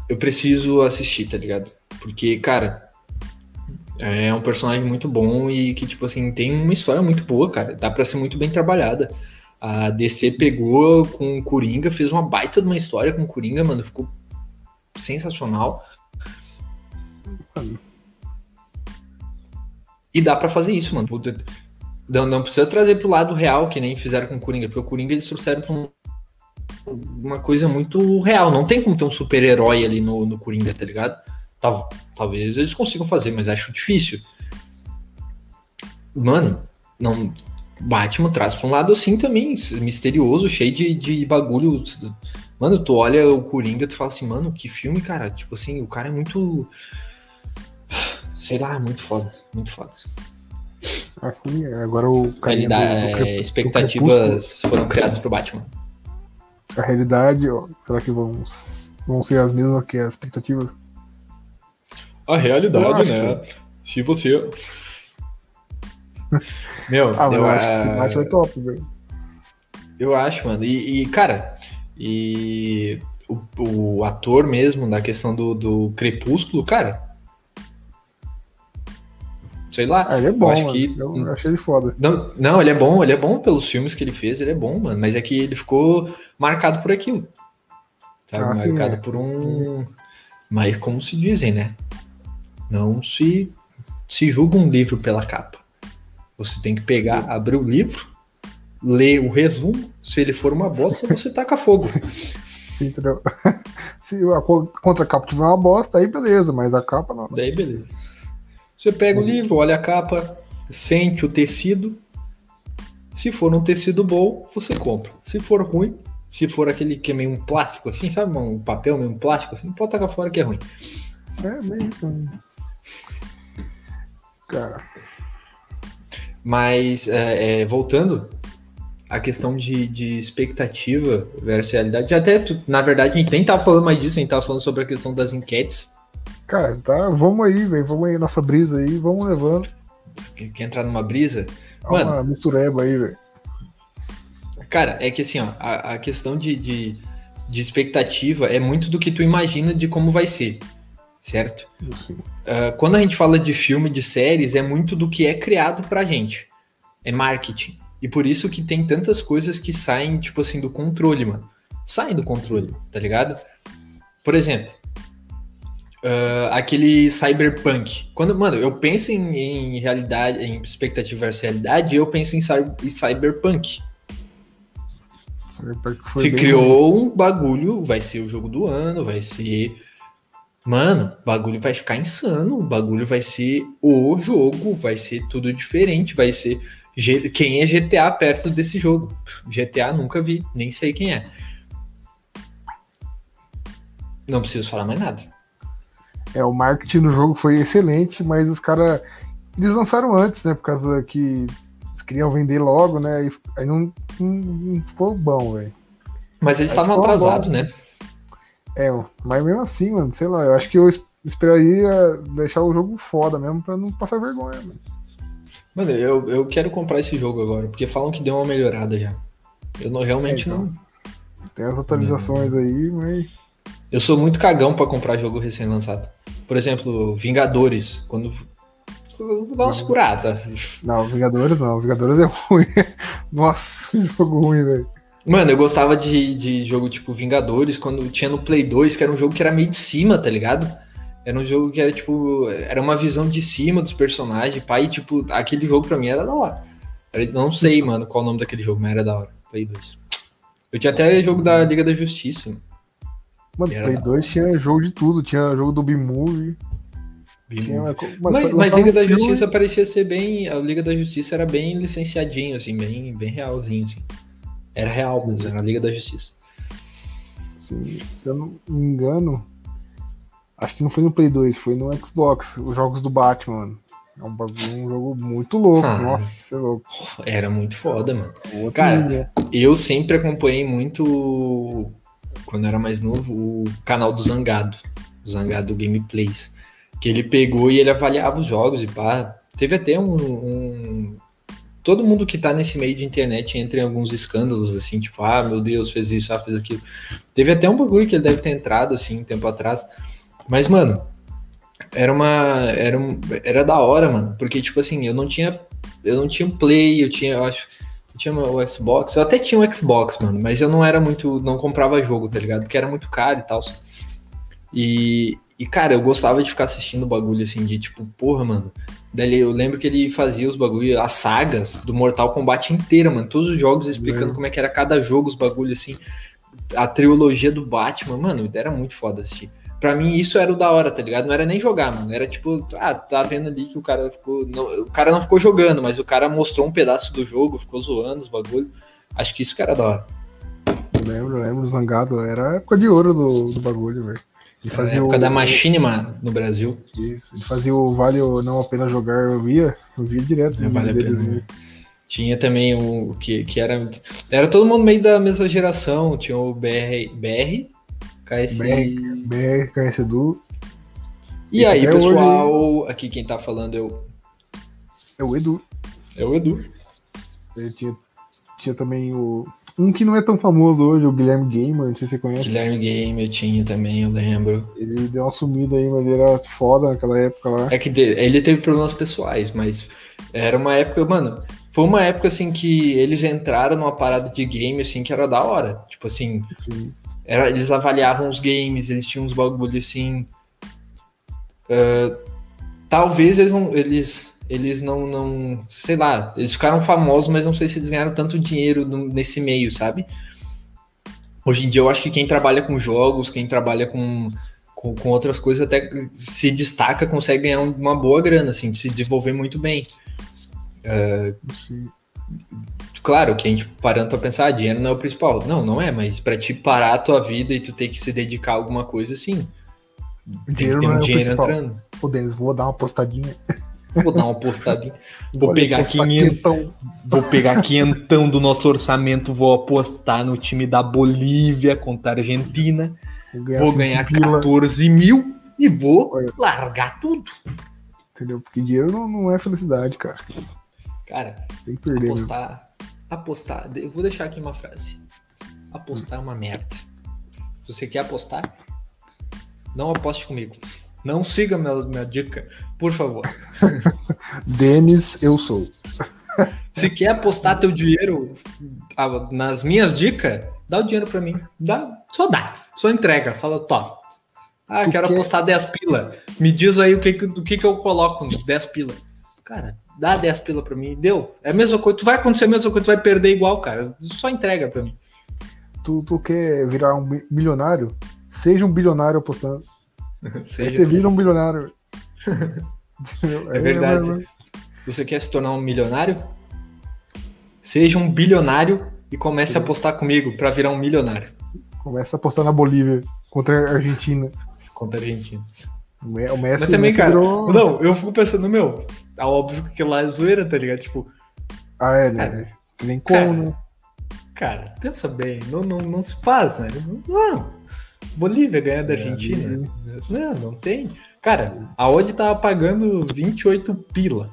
eu preciso assistir, tá ligado? Porque, cara, é um personagem muito bom e que, tipo assim, tem uma história muito boa, cara. Dá pra ser muito bem trabalhada. A DC pegou com o Coringa, fez uma baita de uma história com o Coringa, mano. Ficou sensacional.
Mano.
E dá pra fazer isso, mano. Não, não precisa trazer pro lado real, que nem fizeram com o Coringa, porque o Coringa eles trouxeram pra um- uma coisa muito real. Não tem como ter um super-herói ali no, no Coringa, tá ligado? Tal- talvez eles consigam fazer, mas acho difícil. Mano, não. Batman traz pra um lado assim também, misterioso, cheio de, de bagulho. Mano, tu olha o Coringa, tu fala assim, mano, que filme, cara. Tipo assim, o cara é muito. Sei lá, muito foda, muito foda.
Assim, agora o carinha
Realidade,
do- do
é,
do
expectativas foram criadas pro Batman.
A realidade, ó, será que vão, vão ser as mesmas que as expectativas?
A realidade, né? Se você. Meu,
Ah,
eu,
eu acho que esse Batman é top, velho.
eu acho, mano. E, e, cara, e o, o ator mesmo, da questão do, do Crepúsculo, cara. Sei lá.
Ah, ele é
eu
bom,
acho
mano.
que-
Eu achei ele foda.
Não, não, ele é bom, ele é bom pelos filmes que ele fez, ele é bom, mano. Mas é que ele ficou marcado por aquilo. Sabe?
Ah, sim,
marcado
é.
por um. Mas como se dizem, né? Não se, se julga um livro pela capa. Você tem que pegar, abrir o livro, ler o resumo. Se ele for uma bosta, você taca fogo.
Sim, entendeu? Se a co- contracapa tiver uma bosta, aí beleza, mas a capa não.
Daí beleza. Você pega o livro, olha a capa, sente o tecido. Se for um tecido bom, você compra. Se for ruim, se for aquele que é meio um plástico assim, sabe? Um papel meio um plástico assim, pode tacar fora que é ruim.
É né? Cara,
Mas, é, é, voltando à questão de, de expectativa versus realidade, até, na verdade, a gente nem tava falando mais disso, a gente tava falando sobre a questão das enquetes.
Cara, tá, vamos aí, velho, vamos aí, nossa brisa aí, vamos levando.
Que, que entrar numa brisa.
Dá
Mano,
uma mistureba aí, velho.
Cara, é que assim, ó, a, a questão de, de, de expectativa é muito do que tu imagina de como vai ser, certo? Ah, quando a gente fala de filme, de séries, é muito do que é criado pra gente. É marketing. E por isso que tem tantas coisas que saem, tipo assim, do controle, mano. Saem do controle, tá ligado? Por exemplo, ah, aquele cyberpunk. Quando, mano, eu penso em, em realidade, em expectativa versus realidade, eu penso em, em cyberpunk.
Foi
Se
bem-
criou um bagulho, vai ser o jogo do ano, vai ser. Mano, o bagulho vai ficar insano, o bagulho vai ser o jogo, vai ser tudo diferente, vai ser. G- Quem é GTA perto desse jogo? GTA nunca vi, nem sei quem é. Não preciso falar mais nada.
É, o marketing do jogo foi excelente, mas os caras. Eles lançaram antes, né? Por causa que eles queriam vender logo, né? E aí não, não, não ficou bom, velho.
Mas eles estavam atrasados, né?
É, mas mesmo assim, mano, sei lá, eu acho que eu es- esperaria deixar o jogo foda mesmo pra não passar vergonha, mano.
Mano, eu, eu quero comprar esse jogo agora, porque falam que deu uma melhorada já. Eu não, realmente
É, então.
não.
Tem as atualizações aí, mas.
Eu sou muito cagão pra comprar jogo recém-lançado. Por exemplo, Vingadores, quando. Dar uma segurada.
Não, Vingadores não. Vingadores é ruim. Nossa, que jogo ruim, velho.
Mano, eu gostava de, de jogo tipo Vingadores, quando tinha no Play 2, que era um jogo que era meio de cima, tá ligado? Era um jogo que era tipo. Era uma visão de cima dos personagens, pai, e, tipo, aquele jogo pra mim era da hora. Não sei, mano, qual o nome daquele jogo, mas era da hora. Play 2. Eu tinha até jogo da Liga da Justiça. mano.
Mano,
Era
Play
da
2 tinha jogo de tudo. Tinha jogo do B-Movie. Tinha, mas,
Mas, Liga da
filme-
Justiça parecia ser bem. A Liga da Justiça era bem licenciadinho, assim, bem, bem realzinho, assim. Era real mesmo, era a Liga da Justiça.
Sim, se eu não me engano, acho que não foi no Play 2, foi no Xbox, os jogos do Batman. É um, bagulho, um jogo muito louco,
Ah.
nossa, é louco.
Era muito foda, mano.
Outro
Cara,
nível.
Eu sempre acompanhei muito, quando eu era mais novo, o canal do Zangado, Zangado Gameplays, que ele pegou e ele avaliava os jogos e pá. Teve até um, um- Todo mundo que tá nesse meio de internet entra em alguns escândalos, assim, tipo, ah, meu Deus, fez isso, ah, fez aquilo. Teve até um bagulho que ele deve ter entrado, assim, um tempo atrás. Mas, mano, era uma. Era, um- era da hora, mano, porque, tipo assim, eu não tinha. Eu não tinha um Play, eu tinha, eu acho. Tinha o Xbox, eu até tinha um Xbox, mano, mas eu não era muito. Não comprava jogo, tá ligado? Porque era muito caro e tal. E, e, cara, eu gostava de ficar assistindo o bagulho assim, de tipo, porra, mano. Daí eu lembro que ele fazia os bagulho, as sagas do Mortal Kombat inteira, mano. Todos os jogos explicando como é que era cada jogo, os bagulho assim. A trilogia do Batman, mano, era muito foda assistir. Pra mim, isso era o da hora, tá ligado? Não era nem jogar, mano. Era tipo, ah, tá vendo ali que o cara ficou. não- o cara não ficou jogando, mas o cara mostrou um pedaço do jogo, ficou zoando os bagulho. Acho que isso que era da hora.
Eu lembro, eu lembro, Zangado, era a época de ouro do, do bagulho, velho. Ele
Na época
o,
da Machinima no Brasil.
Isso, ele fazia o Vale ou Não a Pena Jogar, eu via, eu via direto vídeos
vale a
deles,
pena.
né?
Tinha também o que, que era. Era todo mundo meio da mesma geração. Tinha o BR, BR KS.
BR, KS Edu,
E
Esse
aí,
até
pessoal, aqui quem tá falando é o,
é o Edu.
é o Edu.
Ele tinha, tinha também o. Um que não é tão famoso hoje, o Guilherme Gamer, não sei se você conhece.
Guilherme Game eu tinha também, eu lembro.
Ele deu uma sumida aí, mas ele era foda naquela época lá.
É que ele teve problemas pessoais, mas era uma época, mano. Foi uma época assim que eles entraram numa parada de game assim que era da hora. Tipo assim,
Assim,
era, eles avaliavam os games, eles tinham uns bagulho assim. ah, talvez eles não, eles, eles não, não. Sei lá, eles ficaram famosos, mas não sei se eles ganharam tanto dinheiro no- nesse meio, sabe? Hoje em dia eu acho que quem trabalha com jogos, quem trabalha com, com, com outras coisas, até se destaca, consegue ganhar um- uma boa grana, assim, se desenvolver muito bem.
assim,
Claro que a gente parando pra pensar, ah, dinheiro não é o principal. Não, não é, mas pra te parar a tua vida e tu ter que se dedicar a alguma coisa, sim. Tem que
dinheiro
ter
não
um
é
dinheiro entrando.
Pô, Denis, vou dar uma postadinha.
Vou dar uma postadinha. Vou pegar
postar
500,
quentão.
vou pegar quinhentão do nosso orçamento, vou apostar no time da Bolívia contra a Argentina.
Vou ganhar,
Vou ganhar
pila,
14 mil e vou
Olha.
largar tudo.
Entendeu? Porque dinheiro não, não é felicidade, cara.
Cara,
Tem que perder.
apostar. Apostar. Eu vou deixar aqui uma frase. Apostar é uma merda. Se você quer apostar, não aposte comigo. Não siga minha, minha dica, por favor.
Denis, eu sou.
Se quer apostar teu dinheiro ah, nas minhas dicas, dá o dinheiro pra mim. Dá, só dá. Só entrega. Fala, top. Ah,
Tu
quero
quer-
apostar 10 pila. Me diz aí o que, do que, que eu coloco nos 10 pila. Cara, dá 10 pila pra mim. Deu. É a mesma coisa. Tu vai acontecer a mesma coisa, tu vai perder igual, cara. Só entrega pra mim.
Tu, tu quer virar um milionário? Seja um bilionário apostando.
Seja-
você vira um bilionário.
É verdade. Você quer se tornar um milionário? Seja um bilionário e comece a apostar comigo pra virar um milionário.
Começa a apostar na Bolívia contra a Argentina.
Contra a Argentina.
O Me- o Messi,
Mas também,
Messi
cara,
virou-
não, eu fico pensando, meu, é óbvio que lá é zoeira, tá ligado? Tipo,
Ah, é, né?
Cara,
Nem como,
cara,
né?
cara, pensa bem, não, não, não se faz, né? Não. Bolívia ganhar da
É,
Argentina. Não, não tem. Cara, a Odd tava pagando 28 pila.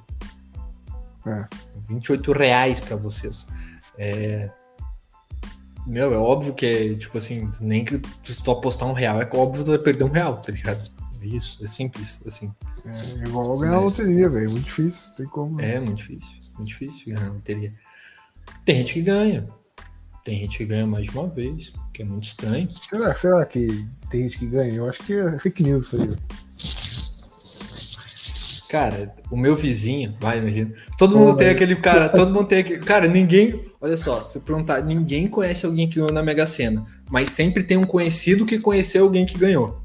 É.
28 reais pra vocês. É... Meu, é óbvio que é, tipo assim, nem que se tu apostar um real, é óbvio que tu vai perder um real, tá ligado? Isso, é simples, assim.
É igual ganhar na loteria, velho. Muito difícil, tem como.
É muito difícil, muito difícil ganhar loteria. Tem gente que ganha. Tem gente que ganha mais de uma vez, que é muito estranho.
Será, será que tem gente que ganha? Eu acho que é fake news isso aí.
Cara, o meu vizinho, vai, imagina. Todo mundo tem aquele cara, todo mundo tem aquele. Cara, ninguém. Olha só, se perguntar, ninguém conhece alguém que ganhou na Mega Sena. Mas sempre tem um conhecido que conheceu alguém que ganhou.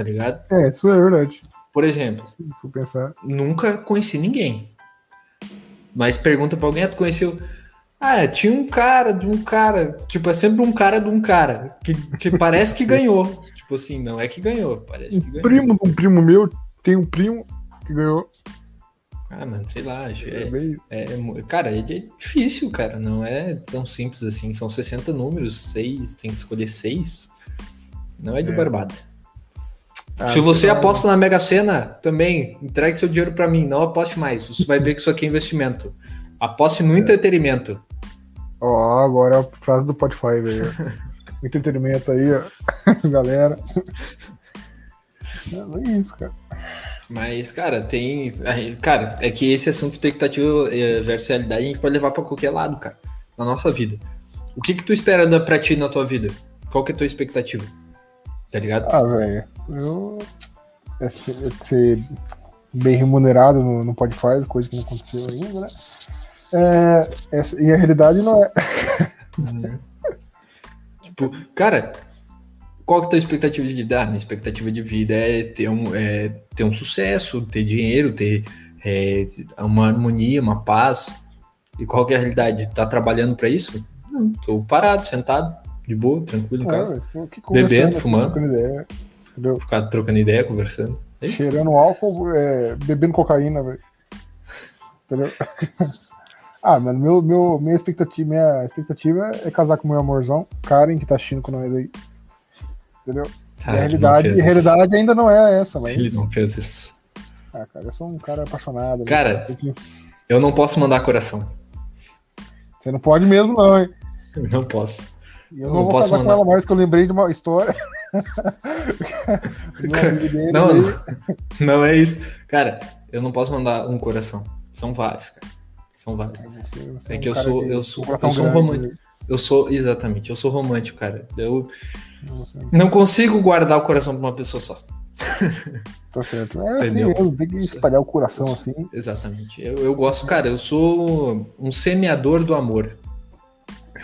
Tá ligado?
É, isso é verdade.
Por exemplo,
pensar.
nunca conheci ninguém. Mas pergunta pra alguém, ah, tu conheceu. Ah, tinha um cara de um cara. Tipo, é sempre um cara de um cara. Que, que parece que ganhou. Tipo assim, não é que ganhou, parece que
Um
ganhou.
primo de um primo meu tem um primo que ganhou.
Ah, mano, sei lá, acho.
É,
É, é mu- cara, é é difícil, cara. Não é tão simples assim. São 60 números, seis, tem que escolher seis. Não é de
É.
barbada.
Ah,
Se você aposta na Mega Sena, também entregue seu dinheiro pra mim. Não aposte mais. Você vai ver que isso aqui é investimento. Aposte no entretenimento.
Ó, agora a frase do Spotify, velho. Entretenimento aí, ó. Galera. É isso, cara.
Mas, cara, tem. Cara, é que esse assunto expectativa eh, versus realidade a gente pode levar pra qualquer lado, cara. Na nossa vida. O que que tu espera pra ti na tua vida? Qual que é a tua expectativa? Tá ligado?
Ah, velho. Eu. É ser, é ser bem remunerado no, no Spotify, coisa que não aconteceu ainda, né? É, essa- e a realidade não é.
Tipo, cara, qual que é a tua expectativa de vida? Ah, minha expectativa de vida é ter um, é ter um sucesso, ter dinheiro, ter é, uma harmonia, uma paz. E qual que é a realidade? Tá trabalhando pra isso? Não, tô parado, sentado, de boa, tranquilo em
É,
casa.
aqui
Bebendo,
aqui,
fumando.
ideia?
Ficar trocando ideia, conversando. É.
Cheirando álcool, é, bebendo cocaína, velho. Entendeu? ah, mano, meu, meu, minha, expectativa, minha expectativa é casar com o meu amorzão, Karen, que tá assistindo com nós aí. Entendeu?
Ah,
a realidade, a realidade ainda não é essa, mas.
Ele não fez isso.
Ah, cara, eu sou um cara apaixonado. né?
Cara,
que-
Eu não posso mandar coração.
Você não pode mesmo, não, hein?
Eu não posso.
Eu
Não
não, vou
posso
casar com
mandar.
ela mais, que eu lembrei de uma história.
Não,
aí.
não é isso. Cara, eu não posso mandar um coração. São vários, cara. São vários.
Você- você
É
um
que eu sou-
de-
eu sou- eu sou um romântico. Eu sou, exatamente, eu sou romântico, cara. Eu
né? Você-
não consigo guardar o coração pra uma pessoa só.
Tá certo. É
Entendeu?
assim mesmo, tem que espalhar o coração assim.
Exatamente. Eu, eu gosto, cara, eu sou um semeador do amor.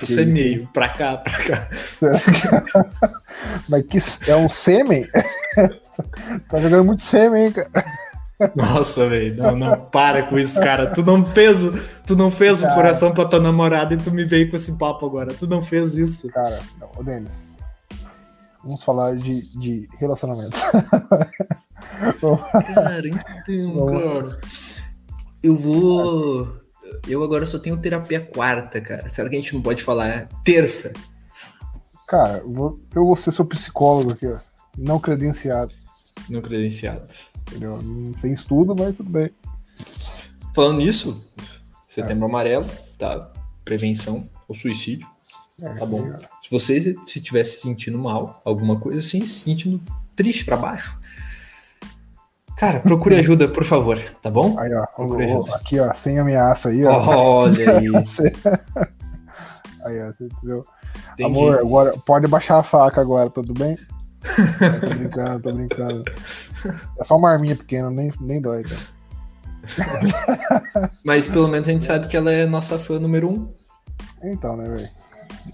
Eu semeio pra cá, pra cá.
Mas que é um sêmen? tá jogando muito sêmen, hein, cara?
Nossa, velho. Não, não, para com isso, cara. Tu não fez, o- tu não fez o
Cara.
coração pra tua namorada e tu me veio com esse papo agora. Tu não fez isso.
Cara, não, ô Denis. Vamos falar de, de relacionamentos.
Cara, então,
Vamos.
cara. Eu vou. Eu agora só tenho terapia quarta, cara. Será que a gente não pode falar terça?
Cara, eu vou, ser seu psicólogo aqui, ó. Não credenciado,
Não credenciado.
entendeu? Não tem estudo, mas tudo bem.
Falando nisso, setembro amarelo, tá? Prevenção ao suicídio.
É,
Tá bom.
é,
Se você se se estiver se sentindo mal, alguma coisa assim, se sentindo triste pra baixo, cara, procure ajuda, por favor, tá bom?
Aí, ó, ó, aqui, ó, sem ameaça aí, ó.
Olha aí.
Aí, ó, você entendeu?
entendi.
Amor, agora pode baixar a faca agora, tudo bem? tô brincando, tô brincando. É só uma arminha pequena, nem, nem dói, cara.
Mas pelo menos a gente sabe que ela é nossa fã número um.
Então, né, velho?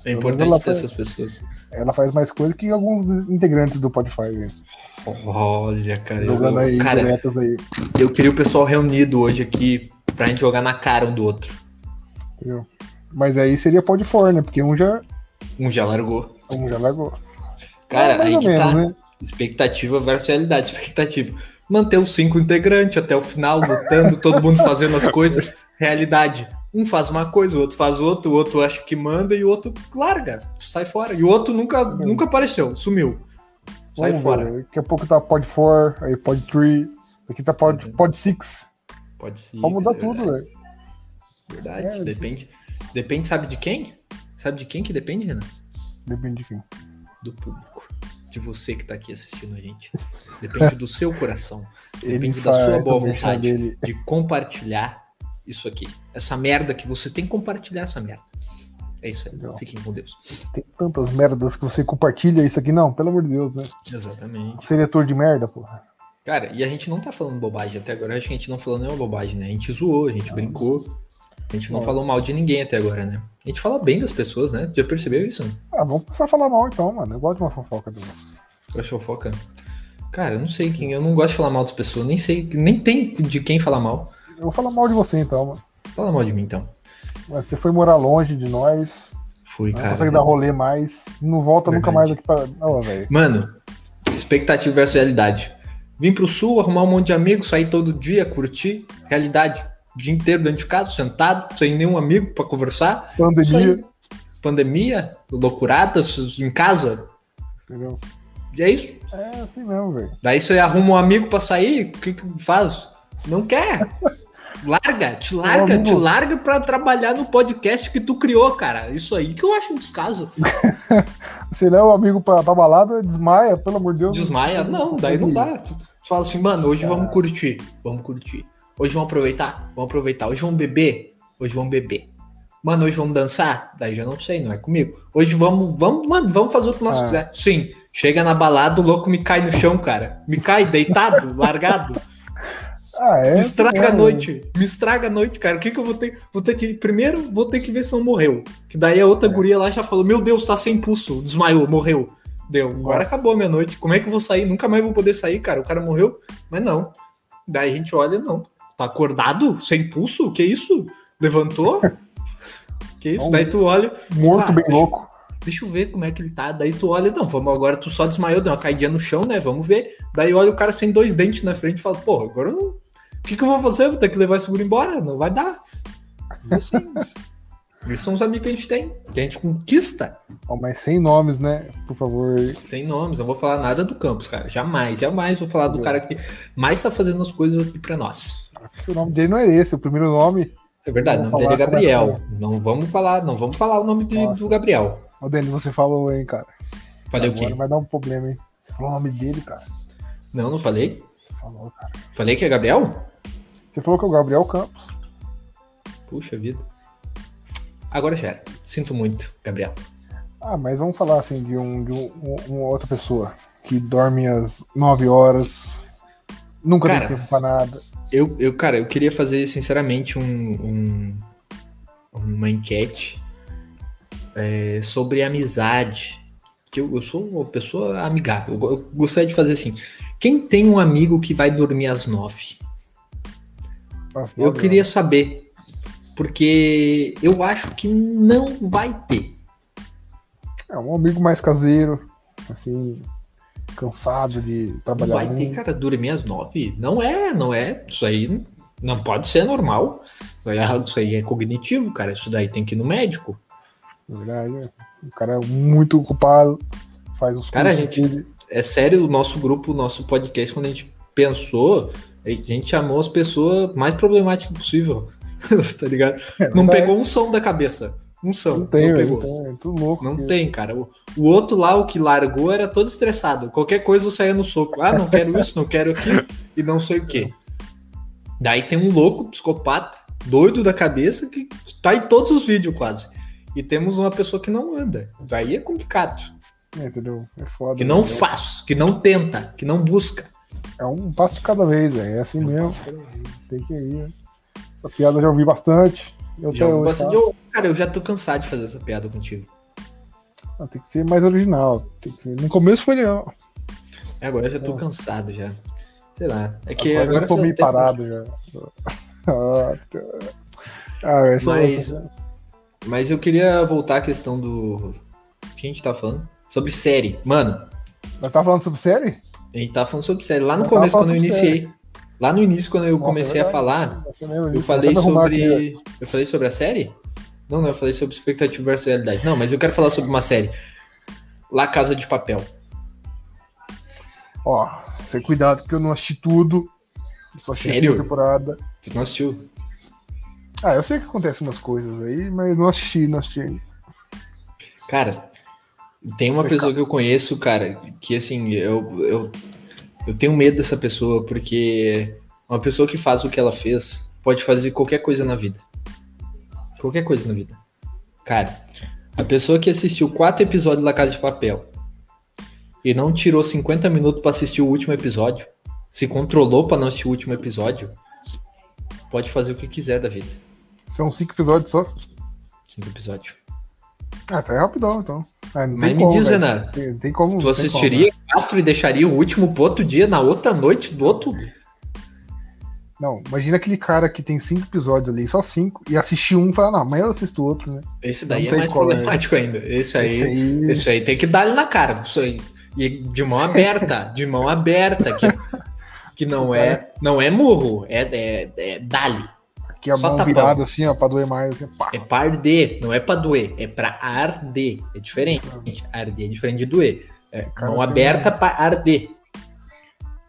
É importante ter
foi-
essas pessoas.
Ela faz mais coisa que alguns integrantes do Spotify, velho.
Olha, cara.
Jogando
Eu,
aí
cara,
diretas aí,
eu queria o pessoal reunido hoje aqui pra gente jogar na cara um do outro.
entendeu? Mas aí seria pode for, né? Porque um já,
Um já largou.
um já largou.
Cara, aí que tá.
menos, né?
Expectativa versus realidade. Expectativa. Manter os cinco integrantes até o final, lutando, todo mundo fazendo as coisas. Realidade. Um faz uma coisa, o outro faz outra, o outro acha que manda e o outro larga, sai fora. E o outro nunca, nunca apareceu, sumiu. Sai
Vamos
fora.
ver. Daqui a pouco tá pod 4, aí pod 3, aqui tá pod,
Uhum.
pod 6.
Pode ser.
Pode mudar
é
tudo, velho.
Verdade,
É,
depende. Depende, sabe de quem? Sabe de quem que depende, Renan?
Depende de quem.
Do público. De você que tá aqui assistindo a gente. Depende do seu coração. Depende da sua boa
o merchan
vontade
dele.
de compartilhar isso aqui. Essa merda que você tem que compartilhar essa merda. É isso aí.
Legal.
Fiquem com Deus.
Tem tantas merdas que você compartilha isso aqui, não, pelo amor de Deus, né?
Exatamente.
Seletor de merda, porra.
Cara, e a gente não tá falando bobagem até agora. Acho que a gente não falou nenhuma bobagem, né? A gente zoou, a gente brincou. A gente não
Não.
falou mal de ninguém até agora, né? A gente fala bem das pessoas, né? Já percebeu isso?
Ah, vamos começar a falar mal então, mano. Eu gosto de uma fofoca do.
Gosta de fofoca? Cara, eu não sei quem. Eu não gosto de falar mal das pessoas. Nem sei. Nem tem de quem falar mal.
Eu vou falar mal de você então, mano.
Fala mal de mim, então.
Mas Você foi morar longe de nós,
Fui,
não
cara.
consegue dar rolê mais, não volta nunca
Verdade.
mais aqui pra. Não, velho.
Mano, expectativa versus realidade. Vim pro sul, arrumar um monte de amigos, sair todo dia, curtir. Realidade. O dia inteiro dentro de casa, sentado, sem nenhum amigo pra conversar.
Pandemia.
Pandemia, loucuradas em casa.
entendeu?
E é isso.
É assim mesmo, velho.
Daí você arruma um amigo pra sair, o que que faz? Não quer. Larga, te larga, te larga pra trabalhar no podcast que tu criou, cara. Isso aí que eu acho um descaso.
Você leva o amigo pra, pra balada, desmaia, pelo amor de Deus.
Desmaia? Não, daí não dá. Tu, tu fala assim, mano, hoje vamos curtir. Vamos curtir. Hoje vamos aproveitar? Vamos aproveitar. Hoje vamos beber? Hoje vamos beber. Mano, hoje vamos dançar? Daí já não sei, não é comigo. Hoje vamos, vamos, mano, vamos fazer o que nós
Ah.
quiser. Sim, chega na balada, o louco me cai no chão, cara. Me cai deitado, largado.
Ah, é.
Me estraga
é,
a noite. Me estraga a noite, cara. O que que eu vou ter? Vou ter que. Primeiro, vou ter que ver se não morreu. Que daí a outra
É.
guria lá já falou: Meu Deus, tá sem pulso. Desmaiou, morreu. Deu. Agora
Nossa.
acabou a minha noite. Como é que eu vou sair? Nunca mais vou poder sair, cara. O cara morreu. Mas não. Daí a gente olha, não. Tá acordado? Sem pulso? Que isso? Levantou? que isso?
Não.
Daí tu olha.
Morto bem
deixa-
louco.
Deixa eu ver como é que ele tá. Daí tu olha, não, vamos agora, tu só desmaiou, deu uma caidinha no chão, né? Vamos ver. Daí olha o cara sem dois dentes na frente e fala, porra, agora eu não. O que, que eu vou fazer? Eu vou ter que levar esse guri embora? Não vai dar. E assim, esses são os amigos que a gente tem, que a gente conquista.
Ó, mas sem nomes, né? Por favor.
Sem nomes, não vou falar nada do campus, cara. Jamais, jamais vou falar do cara que mais tá fazendo as coisas aqui pra nós.
O nome dele não é esse. O primeiro nome.
É verdade, o nome dele é Gabriel. Não vamos falar, não vamos falar o nome de- do Gabriel.
Ô, Denis, você falou, hein, cara.
Falei o
Agora
quê?
vai dar um problema, hein? Você falou o nome dele, cara.
Não, não falei.
Falou, cara.
Falei que é Gabriel?
Você falou que é o Gabriel Campos.
Puxa vida. Agora já era. Sinto muito, Gabriel.
Ah, mas vamos falar assim de, um, de um, uma outra pessoa que dorme às 9 horas, nunca
cara,
tem tempo pra nada.
Eu, eu, cara, eu queria fazer sinceramente um, um uma enquete é, sobre amizade. Que eu, eu, sou uma pessoa amigável. Eu, eu gostaria de fazer assim: quem tem um amigo que vai dormir às
9?
Eu
nove
queria
horas.
saber. Porque eu acho que não vai ter.
É um amigo mais caseiro, assim, cansado de
Não
trabalhar
vai ter,
muito.
cara, dormir às nove. Não é, não é. Isso aí não pode ser normal. Isso aí é cognitivo, cara. Isso daí tem que ir no médico.
Na verdade, é. o cara é muito ocupado, faz os
Cara, a gente-. É sério, o nosso grupo, o nosso podcast, quando a gente pensou, a gente chamou as pessoas mais problemáticas possível. tá ligado?
É
Não pegou um som da cabeça. Um som.
Não tem,
não pegou.
não tem, é tudo louco.
Não
que-
tem, cara. O, o outro lá, o que largou, era todo estressado. Qualquer coisa eu saía no soco. Ah, não quero isso, não quero aquilo, e não sei o quê. Daí tem um louco, psicopata, doido da cabeça, que tá em todos os vídeos quase. E temos uma pessoa que não anda. Daí é complicado.
É, entendeu? É foda.
Que não
né?
faz, que não tenta, que não busca.
É um passo de cada vez, velho. É assim mesmo. Tem que ir. né? Essa piada eu já ouvi bastante. Eu
Já ouvi bastante- eu- cara, eu já tô cansado de fazer essa piada contigo.
Ah, Tem que ser mais original. Que- No começo foi legal.
Agora eu já tô cansado já. Sei lá. É que
agora,
agora,
eu tô meio
tempo-
parado já. Ah, ah essa
Mas- Mas eu queria voltar à questão do. O que a gente tá falando? Sobre série. Mano,
Nós tá falando sobre série?
A gente tá falando sobre série. Lá no
tava
começo, quando eu iniciei. Lá no início, quando eu
Nossa,
comecei
é
a falar, eu
disso?
falei sobre. Eu falei sobre a série? Não, não, eu falei sobre expectativa versus realidade. Não, mas eu quero falar sobre uma série. La Casa de Papel.
Ó, você cuidado que eu não assisti tudo. Só assisti
Sério?
temporada.
Tu não assistiu?
Ah, eu sei que acontecem umas coisas aí, mas não assisti, não assisti.
Cara, tem uma
Você
pessoa que eu conheço, cara, que assim, eu, eu, eu tenho medo dessa pessoa, porque uma pessoa que faz o que ela fez pode fazer qualquer coisa na vida. Qualquer coisa na vida. Cara, a pessoa que assistiu quatro episódios da Casa de Papel e não tirou 50 minutos pra assistir o último episódio, se controlou pra não assistir o último episódio, pode fazer o que quiser da vida.
São cinco episódios só.
Cinco episódios.
Ah, tá rapidão, então. Ah,
Mas me
como,
diz. Renan,
Tem, tem como.
Tu assistiria quatro e deixaria o último pro outro dia, na outra noite do outro.
como. Não, imagina aquele cara que tem cinco episódios ali, só cinco, e assistir um e falar, não, amanhã eu assisto outro, né?
Esse daí
Não
é mais
como, né?
problemático ainda. Esse aí,
Esse aí-
esse aí tem que dar ele na cara. Isso aí. E de mão aberta, de mão aberta, que, que não é, não é murro, é, é, é dali.
Aqui a
Só
mão
tapão.
virada assim, ó, pra doer mais, assim, pá.
É pra arder, não é pra doer, é pra arder. É diferente. Arder é diferente de doer. É mão aberta pra arder,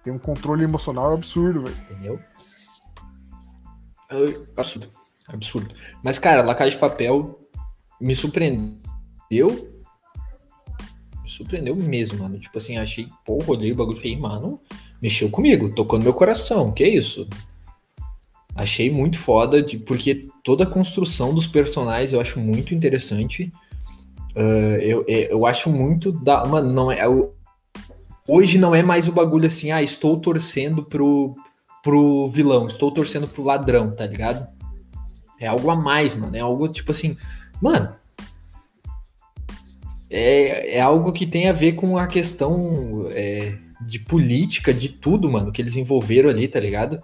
Tem um controle emocional absurdo, velho.
entendeu? Absurdo. Absurdo. Mas, cara, La Casa de Papel me surpreendeu. Me surpreendeu mesmo, mano. Tipo assim, achei, porra, olhei o bagulho e falei, mano, mexeu comigo, tocou no meu coração, que isso? Achei muito foda, de, porque toda a construção dos personagens eu acho muito interessante. Ah, eu, eu, eu acho muito da. Mano, não é. eu- hoje não é mais o bagulho assim, ah, estou torcendo pro, pro vilão, estou torcendo pro ladrão, tá ligado? É algo a mais, mano. É algo tipo assim, mano. É, é algo que tem a ver com a questão é, de política, de tudo, mano, que eles envolveram ali, tá ligado?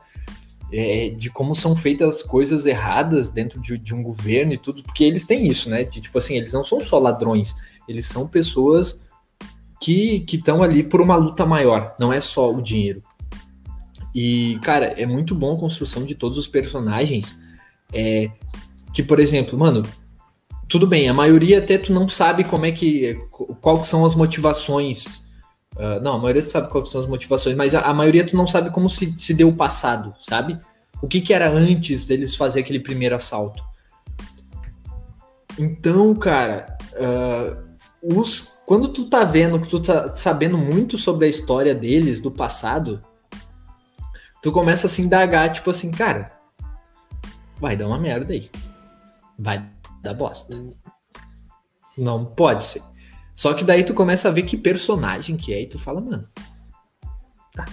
É, de como são feitas as coisas erradas dentro de, de um governo e tudo, porque eles têm isso, né? De, tipo assim, eles não são só ladrões, eles são pessoas que estão ali por uma luta maior, não é só o dinheiro. E, cara, é muito bom a construção de todos os personagens. É, que, por exemplo, mano, tudo bem, a maioria até tu não sabe como é que. qual são as motivações. Ah, não, a maioria tu sabe quais são as motivações, mas a, a maioria tu não sabe como se, se deu o passado, sabe? O que, que era antes deles fazer aquele primeiro assalto. Então, cara, ah, os, quando tu tá vendo, que tu tá sabendo muito sobre a história deles, do passado, tu começa a se indagar, tipo assim, cara, vai dar uma merda aí. Vai dar bosta. Não pode ser. Só que daí tu começa a ver que personagem que é e tu fala, mano. Tá.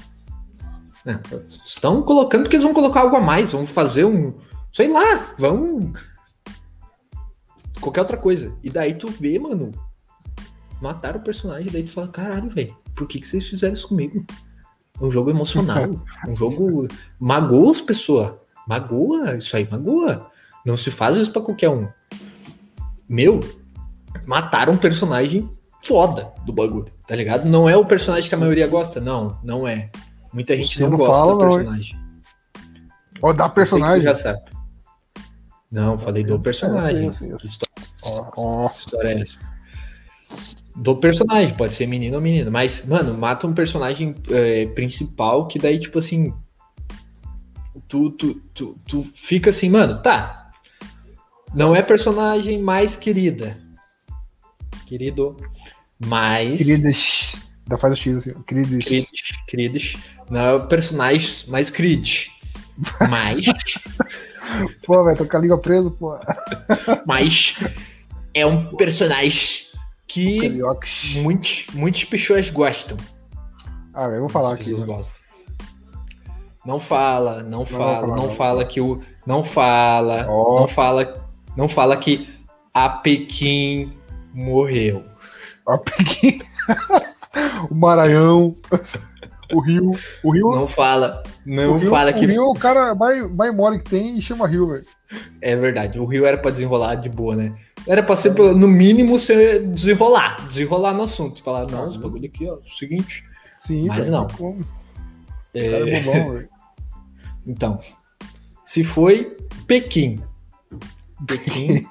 É, estão colocando porque eles vão colocar algo a mais, vão fazer um. Sei lá, vão. Qualquer outra coisa. E daí tu vê, mano. Mataram o personagem, daí tu fala, caralho, velho, por que, que vocês fizeram isso comigo? É um jogo emocional. um jogo. Magoa as pessoas. Magoa, isso aí magoa. Não se faz isso pra qualquer um. Meu, mataram um personagem foda do bagulho, tá ligado? Não é o personagem que a maioria gosta, não, não é. Muita gente
Você
não,
não
gosta
fala,
do personagem. Que tu
personagem.
já sabe. Não, falei do personagem.
ó.
história é essa? Do personagem, pode ser menino ou menina. Mas, mano, mata um personagem é, principal que daí, tipo assim. Tu, tu, tu, tu fica assim, mano, tá. Não é personagem mais querida. Querido. Mas.
Queridas. Ainda faz o X assim. Queridas.
Creed, Creed. Não é o personagem mais Creed. Mas.
Pô, velho, tô com a língua presa, pô.
mas. É um personagem que muitos, muitas pessoas gostam.
Ah, velho, vou falar aqui.
pessoas
mano.
gostam. Não fala, não fala,
falar,
não
não.
fala que o. Não fala,
Ó.
não fala, não fala que a Pequim morreu.
Peguei. o Maranhão. o Rio. O Rio.
Não fala, não
o Rio,
fala
o
que.
Rio, o cara mais, mais mole que tem e chama Rio, velho.
É verdade, o Rio era pra desenrolar de boa, né? Era pra ser, no mínimo, ser desenrolar, desenrolar no assunto. Falar, não, esse bagulho aqui, ó, é o seguinte.
Sim,
Mas não.
como. O
é,
é bobão.
Então, se foi Pequim. Pequim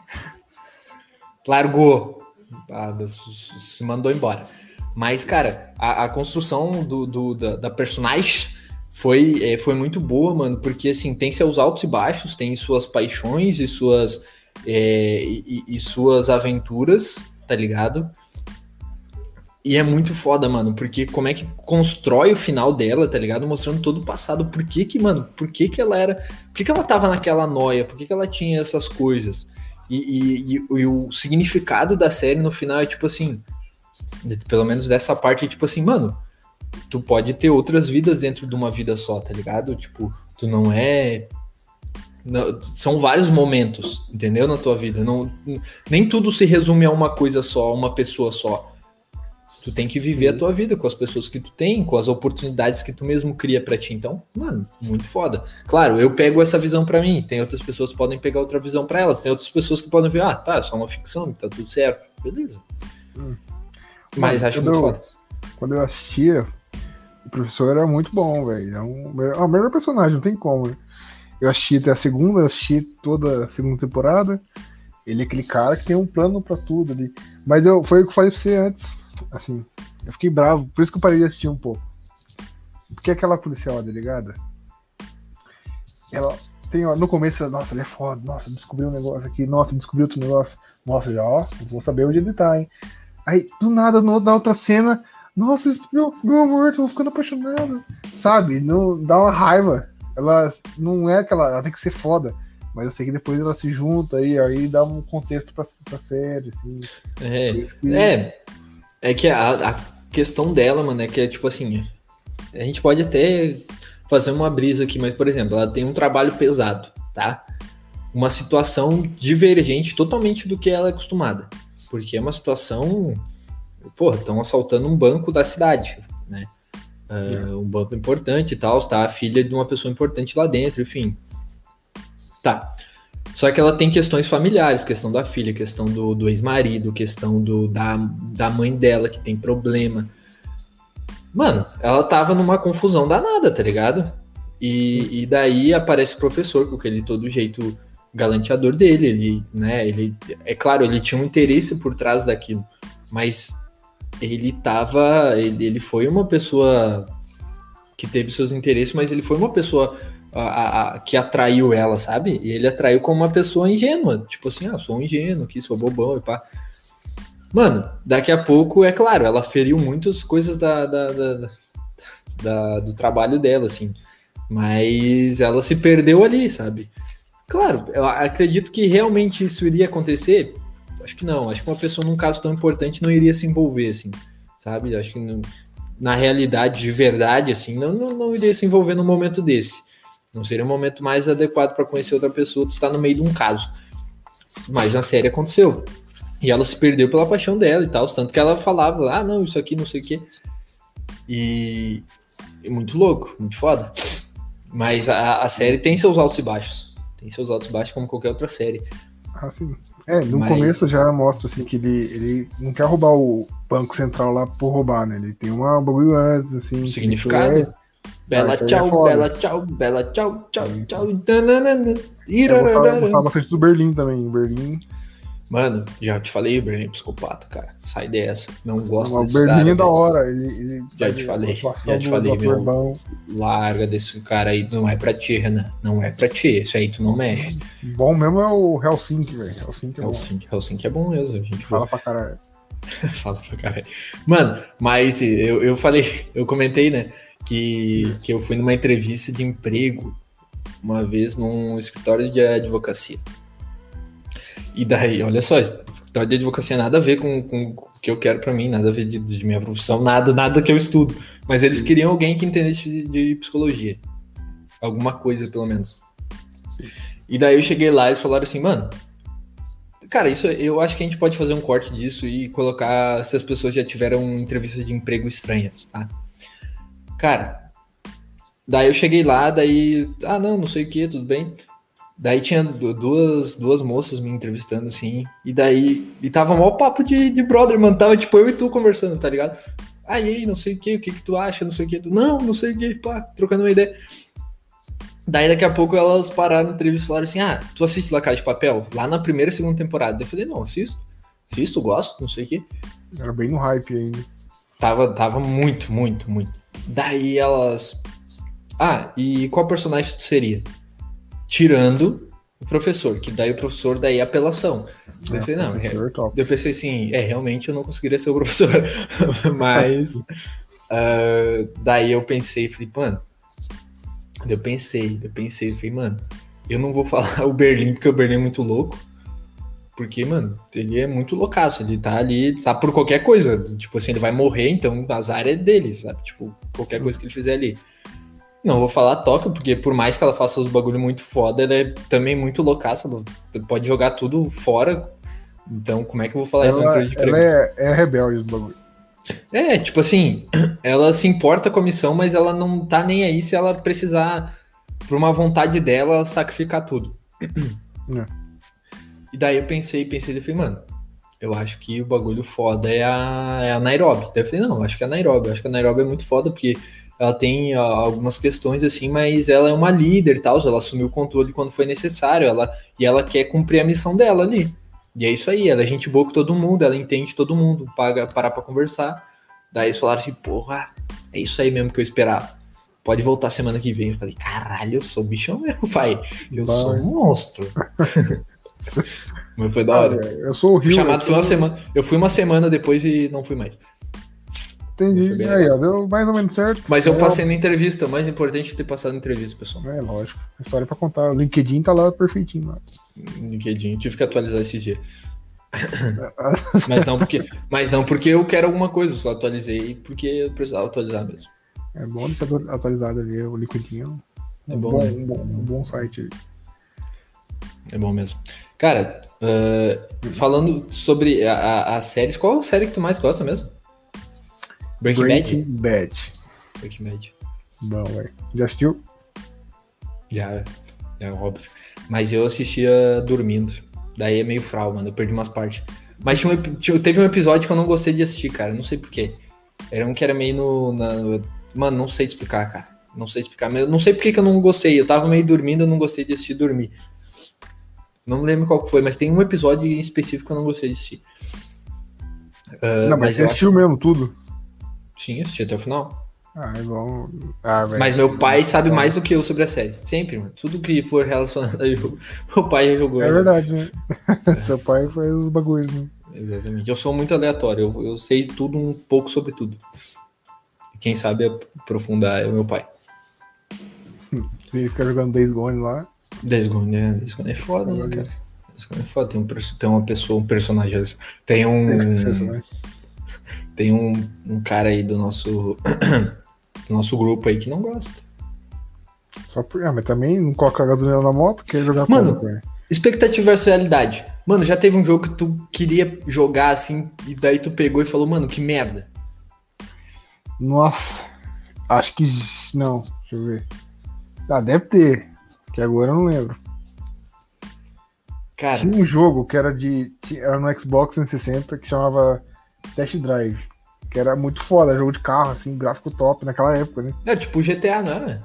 largou. Ah, se mandou embora. Mas, cara, a, a construção do, do- da, da personagem foi, é, foi muito boa, mano, porque assim, tem seus altos e baixos, tem suas paixões e suas, é, e, e, suas aventuras, tá ligado? E é muito foda, mano, porque como é que constrói o final dela, tá ligado? Mostrando todo o passado, por que que, mano, por que que ela era, por que que ela tava naquela noia, por que que ela tinha essas coisas. E, e, e, e o significado da série no final é tipo assim, pelo menos dessa parte, é tipo assim, mano, tu pode ter outras vidas dentro de uma vida só, tá ligado? Tipo, tu não é. Não, são vários momentos, entendeu? Na tua vida. Não, nem tudo se resume a uma coisa só, a uma pessoa só. Tu tem que viver a tua vida com as pessoas que tu tem, com as oportunidades que tu mesmo cria para ti. Então, mano, muito foda. Claro, eu pego essa visão para mim, tem outras pessoas que podem pegar outra visão para elas, tem outras pessoas que podem ver, ah, tá, é só uma ficção, tá tudo certo. Beleza. Hum. Mas Mano, acho muito eu, foda.
Quando eu assistia, o professor era muito bom, velho. É, um, é o melhor personagem, não tem como. Né? Eu assisti até a segunda, eu assisti toda a segunda temporada. Ele é aquele cara que tem um plano para tudo ali. Mas eu, foi o que eu falei pra você antes. Assim, eu fiquei bravo, por isso que eu parei de assistir um pouco. Porque aquela policial, delegada, ela tem, ó, no começo, nossa, ele é foda, nossa, descobriu um negócio aqui, nossa, descobriu outro negócio, nossa, já, ó, vou saber onde ele tá, hein. Aí, do nada, no, na outra cena, nossa, meu, meu amor, tô ficando apaixonado. Sabe? Não, dá uma raiva. Ela não é aquela. Ela tem que ser foda. Mas eu sei que depois ela se junta e aí dá um contexto pra, pra série, assim.
É. Que... É. É que a, a questão dela, mano, é que é tipo assim. A gente pode até fazer uma brisa aqui, mas, por exemplo, ela tem um trabalho pesado, tá? Uma situação divergente totalmente do que ela é acostumada. Porque é uma situação porra, estão assaltando um banco da cidade, né? Uh, um banco importante e tal, está a filha de uma pessoa importante lá dentro, enfim. Tá. Só que ela tem questões familiares, questão da filha, questão do, do ex-marido, questão do, da, da mãe dela que tem problema. Mano, ela tava numa confusão danada, tá ligado? E, e daí aparece o professor com aquele todo jeito galanteador dele, ele, né, ele, é claro, ele tinha um interesse por trás daquilo, mas ele tava. Ele, ele foi uma pessoa que teve seus interesses, mas ele foi uma pessoa a, a, que atraiu ela, sabe? E ele atraiu como uma pessoa ingênua. Tipo assim, ah, sou um ingênuo aqui, sou bobão e pá. Mano, daqui a pouco, é claro, ela feriu muitas coisas da, da, da, da, do trabalho dela, assim. Mas ela se perdeu ali, sabe? Claro, eu acredito que realmente isso iria acontecer Acho que não. Acho que uma pessoa num caso tão importante não iria se envolver, assim, sabe? Acho que não, na realidade, de verdade, assim, não, não, não iria se envolver num momento desse. Não seria o momento mais adequado para conhecer outra pessoa, tu está no meio de um caso. Mas na série aconteceu. E ela se perdeu pela paixão dela e tal. Tanto que ela falava, ah, não, isso aqui não sei o quê. E, e muito louco, muito foda. Mas a, a série tem seus altos e baixos. Tem seus altos e baixos como qualquer outra série.
Ah, sim. É, no Mas... começo já mostra assim que ele, ele não quer roubar o Banco Central lá por roubar, né? Ele tem uma bagulho antes, assim.
Significado. É... Bela ah, tchau, é bela tchau, bela tchau, tchau, tchau.
Eu gostava, gostava bastante do Berlim também. Berlim
Mano, já te falei, o Berlim é psicopata, cara. Sai dessa. Não gosto
não, desse cara. O Berlim é da hora. Ele, ele
já te falei, já te falei, meu. Bom. Larga desse cara aí. Não é pra ti, Renan. Não é pra ti. Isso aí tu não mexe.
Bom mesmo é o Helsinki, velho. Helsinki
é Helsinki, bom. Helsinki é bom mesmo. A gente
Fala pra caralho.
Fala pra caralho. Mano, mas eu, eu falei, eu comentei, né, que, que eu fui numa entrevista de emprego uma vez num escritório de advocacia. E daí, olha só, história de advocacia nada a ver com, com o que eu quero para mim, nada a ver de, de, minha profissão, nada, nada que eu estudo. Mas eles queriam alguém que entendesse de, de psicologia. Alguma coisa, pelo menos. E daí eu cheguei lá e eles falaram assim, mano, cara, isso eu acho que a gente pode fazer um corte disso e colocar se as pessoas já tiveram entrevistas de emprego estranhas, tá? Cara, daí eu cheguei lá, daí, ah, não, não sei o que, tudo bem. Daí tinha duas, duas moças me entrevistando, assim, e daí. E tava mó papo de, de brother, mano. Tava tipo eu e tu conversando, tá ligado? Aí, não sei o que, o que que tu acha, não sei o que. Não, não sei o que, pá, trocando uma ideia. Daí daqui a pouco elas pararam na entrevista e falaram assim: Ah, tu assiste La Casa de Papel? Lá na primeira e segunda temporada. Eu falei, não, assisto. Assisto, gosto, não sei o que.
Era bem no hype ainda.
Tava, tava muito, muito, muito. Daí elas Ah, e qual personagem tu seria? Tirando o professor, que daí o professor daí é apelação. Eu falei, não, é, eu pensei assim, é, realmente eu não conseguiria ser o professor. Mas ah, daí eu pensei, falei, mano. Eu pensei, eu pensei, falei, mano, eu não vou falar o Berlim, porque o Berlim é muito louco. Porque, mano, ele é muito loucaço. Ele tá ali, tá por qualquer coisa. Tipo assim, ele vai morrer, então azar é dele, sabe? Tipo, qualquer coisa que ele fizer ali. Não vou falar Tóquio, porque por mais que ela faça os bagulho muito foda, ela é também muito loucaça. Pode jogar tudo fora. Então, como é que eu vou falar isso
Ela,
de
ela é, é rebelde do bagulho.
É, tipo assim, ela se importa com a missão, mas ela não tá nem aí se ela precisar, por uma vontade dela, sacrificar tudo.
É.
E daí eu pensei, pensei, eu falei, mano, eu acho que o bagulho foda é a, é a Nairobi. Daí eu falei, não, acho que é a Nairobi. Eu acho que a Nairobi é muito foda, porque ela tem ó, algumas questões assim, mas ela é uma líder e tal, ela assumiu o controle quando foi necessário, ela, e ela quer cumprir a missão dela ali. E é isso aí, ela é gente boa com todo mundo, ela entende todo mundo, paga parar pra conversar. Daí eles falaram assim, porra, é isso aí mesmo que eu esperava. Pode voltar semana que vem. Eu falei, caralho, eu sou bichão mesmo, pai. Eu sou um monstro. Mas foi da
Ah,
hora.
eu sou o
Fui chamado
eu
foi uma semana. Eu fui uma semana depois e não fui mais.
Entendi.
bem
Aí, ó, deu mais ou menos certo.
Mas eu
É,
passei na entrevista. O mais importante é ter passado na entrevista, pessoal.
É lógico. História pra contar. O LinkedIn tá lá perfeitinho. Lá.
LinkedIn. Tive que atualizar esse dia. Mas não porque, mas não porque eu quero alguma coisa. Só atualizei porque eu precisava atualizar mesmo.
É bom de ser atualizado ali. O LinkedIn é um
É bom,
bom,
né?
um bom, um bom site.
É bom mesmo. Cara, ah, falando sobre as séries, qual série que tu mais gosta mesmo? Breaking, Bad?
Breaking Bad.
Breaking Bad.
Bom, velho. Já assistiu?
Já, é óbvio. Mas eu assistia dormindo. Daí é meio fral, mano. Eu perdi umas partes. Mas tinha um teve um episódio que eu não gostei de assistir, cara. Não sei porquê. Era um que era meio no. na- mano, não sei explicar, cara. Não sei explicar. Mas eu não sei por que que eu não gostei. Eu tava meio dormindo, eu não gostei de assistir dormir. Não lembro qual foi, mas tem um episódio em específico que eu não gostei de assistir. Ah,
não, mas, você
eu
assistiu mesmo tudo?
acho- Sim, assisti até o final.
Ah, é bom. Ah, velho.
Mas meu pai sabe mais do que eu sobre a série. Sempre, mano. Tudo que for relacionado a jogo, meu pai já jogou.
É verdade, né? Seu pai faz os bagulhos, né?
Exatamente. Eu sou muito aleatório. Eu, eu sei tudo um pouco sobre tudo. Quem sabe aprofundar é o meu pai.
Você fica jogando Days Gone lá.
Days Gone, né? Days Gone é foda, né, cara? Days Gone é foda. Tem, um, tem uma pessoa, um personagem. Tem um. Tem um, um cara aí do nosso. do nosso grupo aí que não gosta.
Só por... Ah, mas também não coloca a gasolina na moto, quer jogar
Mano,
como?
Expectativa versus realidade. Mano, já teve um jogo que tu queria jogar assim, e daí tu pegou e falou, mano, que merda.
Nossa, acho que. Não, deixa eu ver. Ah, deve ter. Que agora eu não lembro.
Cara,
Tinha um jogo que era de. Era no Xbox 360 que chamava Test Drive. Que era muito foda, jogo de carro, assim, gráfico top naquela época, né?
era tipo GTA, não era?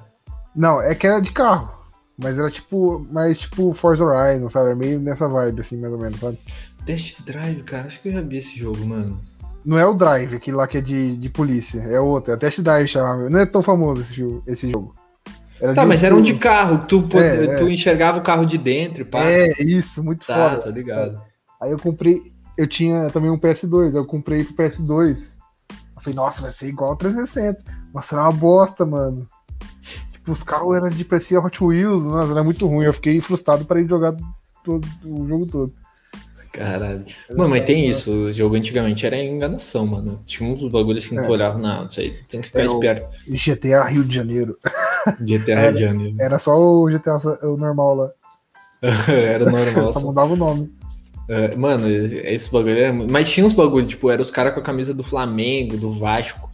Não, é que era de carro. Mas era tipo. Mais tipo Forza Horizon, sabe? Era meio nessa vibe, assim, mais ou menos, sabe?
Test Drive, cara, acho que eu já vi esse jogo, mano.
Não é o Drive, aquele lá que é de, de polícia. É outro, é Test Drive chamava. Não é tão famoso esse jogo. Esse jogo. Era
Tá, mas era um de carro, tu,
É, é.
tu enxergava o carro de dentro e pá.
É, isso, muito
tá,
foda.
tô ligado.
Aí eu comprei, eu tinha também um PS2, eu comprei pro PS2. Eu falei, nossa, vai ser igual ao 360. Nossa, era uma bosta, mano. Tipo, os carros eram de parecia Hot Wheels, nossa, era muito ruim. Eu fiquei frustrado para ir jogar todo, o jogo todo.
Caralho. Mano, mas tem isso, o jogo antigamente era enganação, mano. Tinha uns bagulhos assim que
É.
tu olhava, não, isso aí tu tem que ficar
É,
esperto.
GTA Rio de Janeiro.
GTA
É.
Rio de Janeiro.
Era só o GTA o normal lá.
era normal.
Só mudava o nome.
É, mano, esse bagulho era. Mas tinha uns bagulho, tipo, era os caras com a camisa do Flamengo, do Vasco.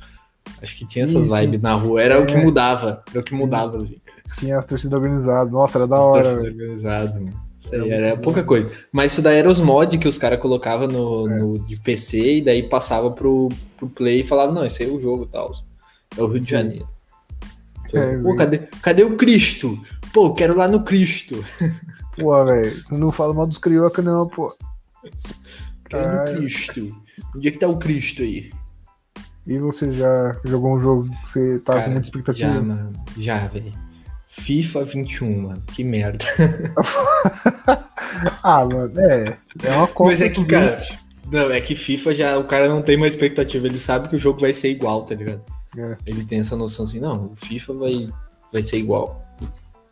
Acho que tinha
Sim,
essas
sim.
vibes na rua. Era o que
É.
mudava. Era o que
Sim.
mudava, assim.
Tinha as torcidas organizadas. Nossa, era da
As
hora.
torcidas
velho.
organizadas, mano. Aí
Era
pouca coisa. Mas isso daí era os mods que os caras colocavam no,
É.
no- de PC e daí passava pro, pro Play e falava, não, esse aí é o jogo e tal. É o Rio de. Janeiro.
É,
Pô, cadê, cadê o Cristo? Pô, quero lá no Cristo.
Pô, velho, você não fala mal dos carioca, não, pô.
Quero no. Cristo. Onde é que tá o Cristo aí?
E você já jogou um jogo que você tava com muita expectativa?
Já, mano. Já, velho. FIFA 21, mano. Que merda.
ah, mano, é. É uma coisa.
Mas é que, cara. Não, é que FIFA já. O cara não tem uma expectativa. Ele sabe que o jogo vai ser igual, tá ligado? É. Ele tem essa noção assim, não, o FIFA vai, vai ser igual.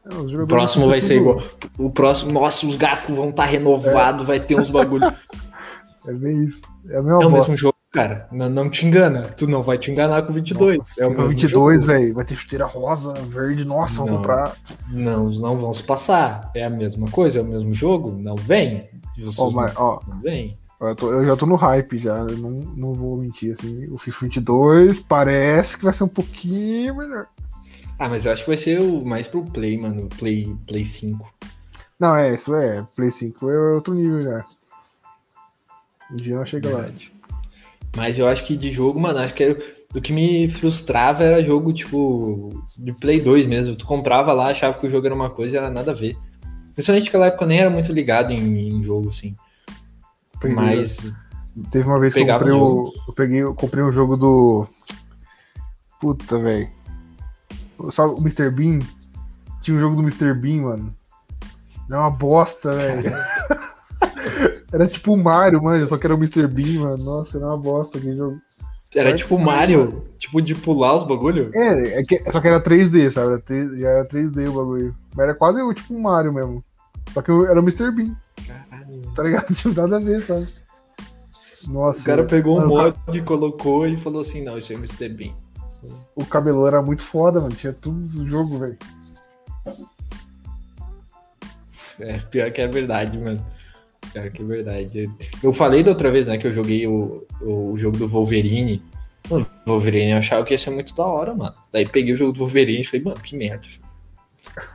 O próximo vai ser igual. O próximo, nossa, os gráficos vão estar tá renovados, é. vai ter uns bagulho.
É bem isso.
É, é o mesmo jogo, cara. Não, não, te engana. Tu não vai te enganar com 22. Nossa,
é o mesmo 22, velho. Vai ter chuteira rosa, verde. Nossa, não, vou comprar.
Não, não vão se passar. É a mesma coisa, é o mesmo jogo. Não vem.
Oh, mas, ó, não vem. Eu, tô, eu, já tô no hype já, eu não, não vou mentir, assim, o FIFA 22 parece que vai ser um pouquinho melhor.
Ah, mas eu acho que vai ser o, mais pro Play, mano, Play, Play 5.
Não, é, isso é, Play 5 é outro nível já. Um dia não chega Verdade. lá.
Mas eu acho que de jogo, mano, acho que era, do que me frustrava era jogo, tipo, de Play 2 mesmo. Tu comprava lá, achava que o jogo era uma coisa e era nada a ver. Principalmente naquela época eu nem era muito ligado em, em jogo, assim.
Peguei, mas. Teve uma vez que eu comprei, o, eu peguei, eu comprei um jogo do. Puta, velho. Sabe o Mr. Bean? Tinha um jogo do Mr. Bean, mano. Era uma bosta, velho. era tipo o Mario, mano, só que era o Mr. Bean, mano. Nossa, era uma bosta aquele jogo.
Era Mas, tipo o Mario, tipo de pular os bagulho?
É, é que, só que era 3D, sabe? Era 3, já era 3D o bagulho. Mas era quase tipo um Mario mesmo. Só que era o Mr. Bean. Caralho. Tá ligado? Tipo, nada a ver, sabe?
Nossa. O cara pegou um mod, e colocou e falou assim: não, isso é Mr. Bean.
O cabelo era muito foda, mano. Tinha tudo no jogo, velho.
É, pior que é verdade, mano. Pior que verdade. Eu falei da outra vez, né, que eu joguei o, o jogo do Wolverine. O Wolverine eu achava que ia ser muito da hora, mano. Daí peguei o jogo do Wolverine e falei, mano, que merda.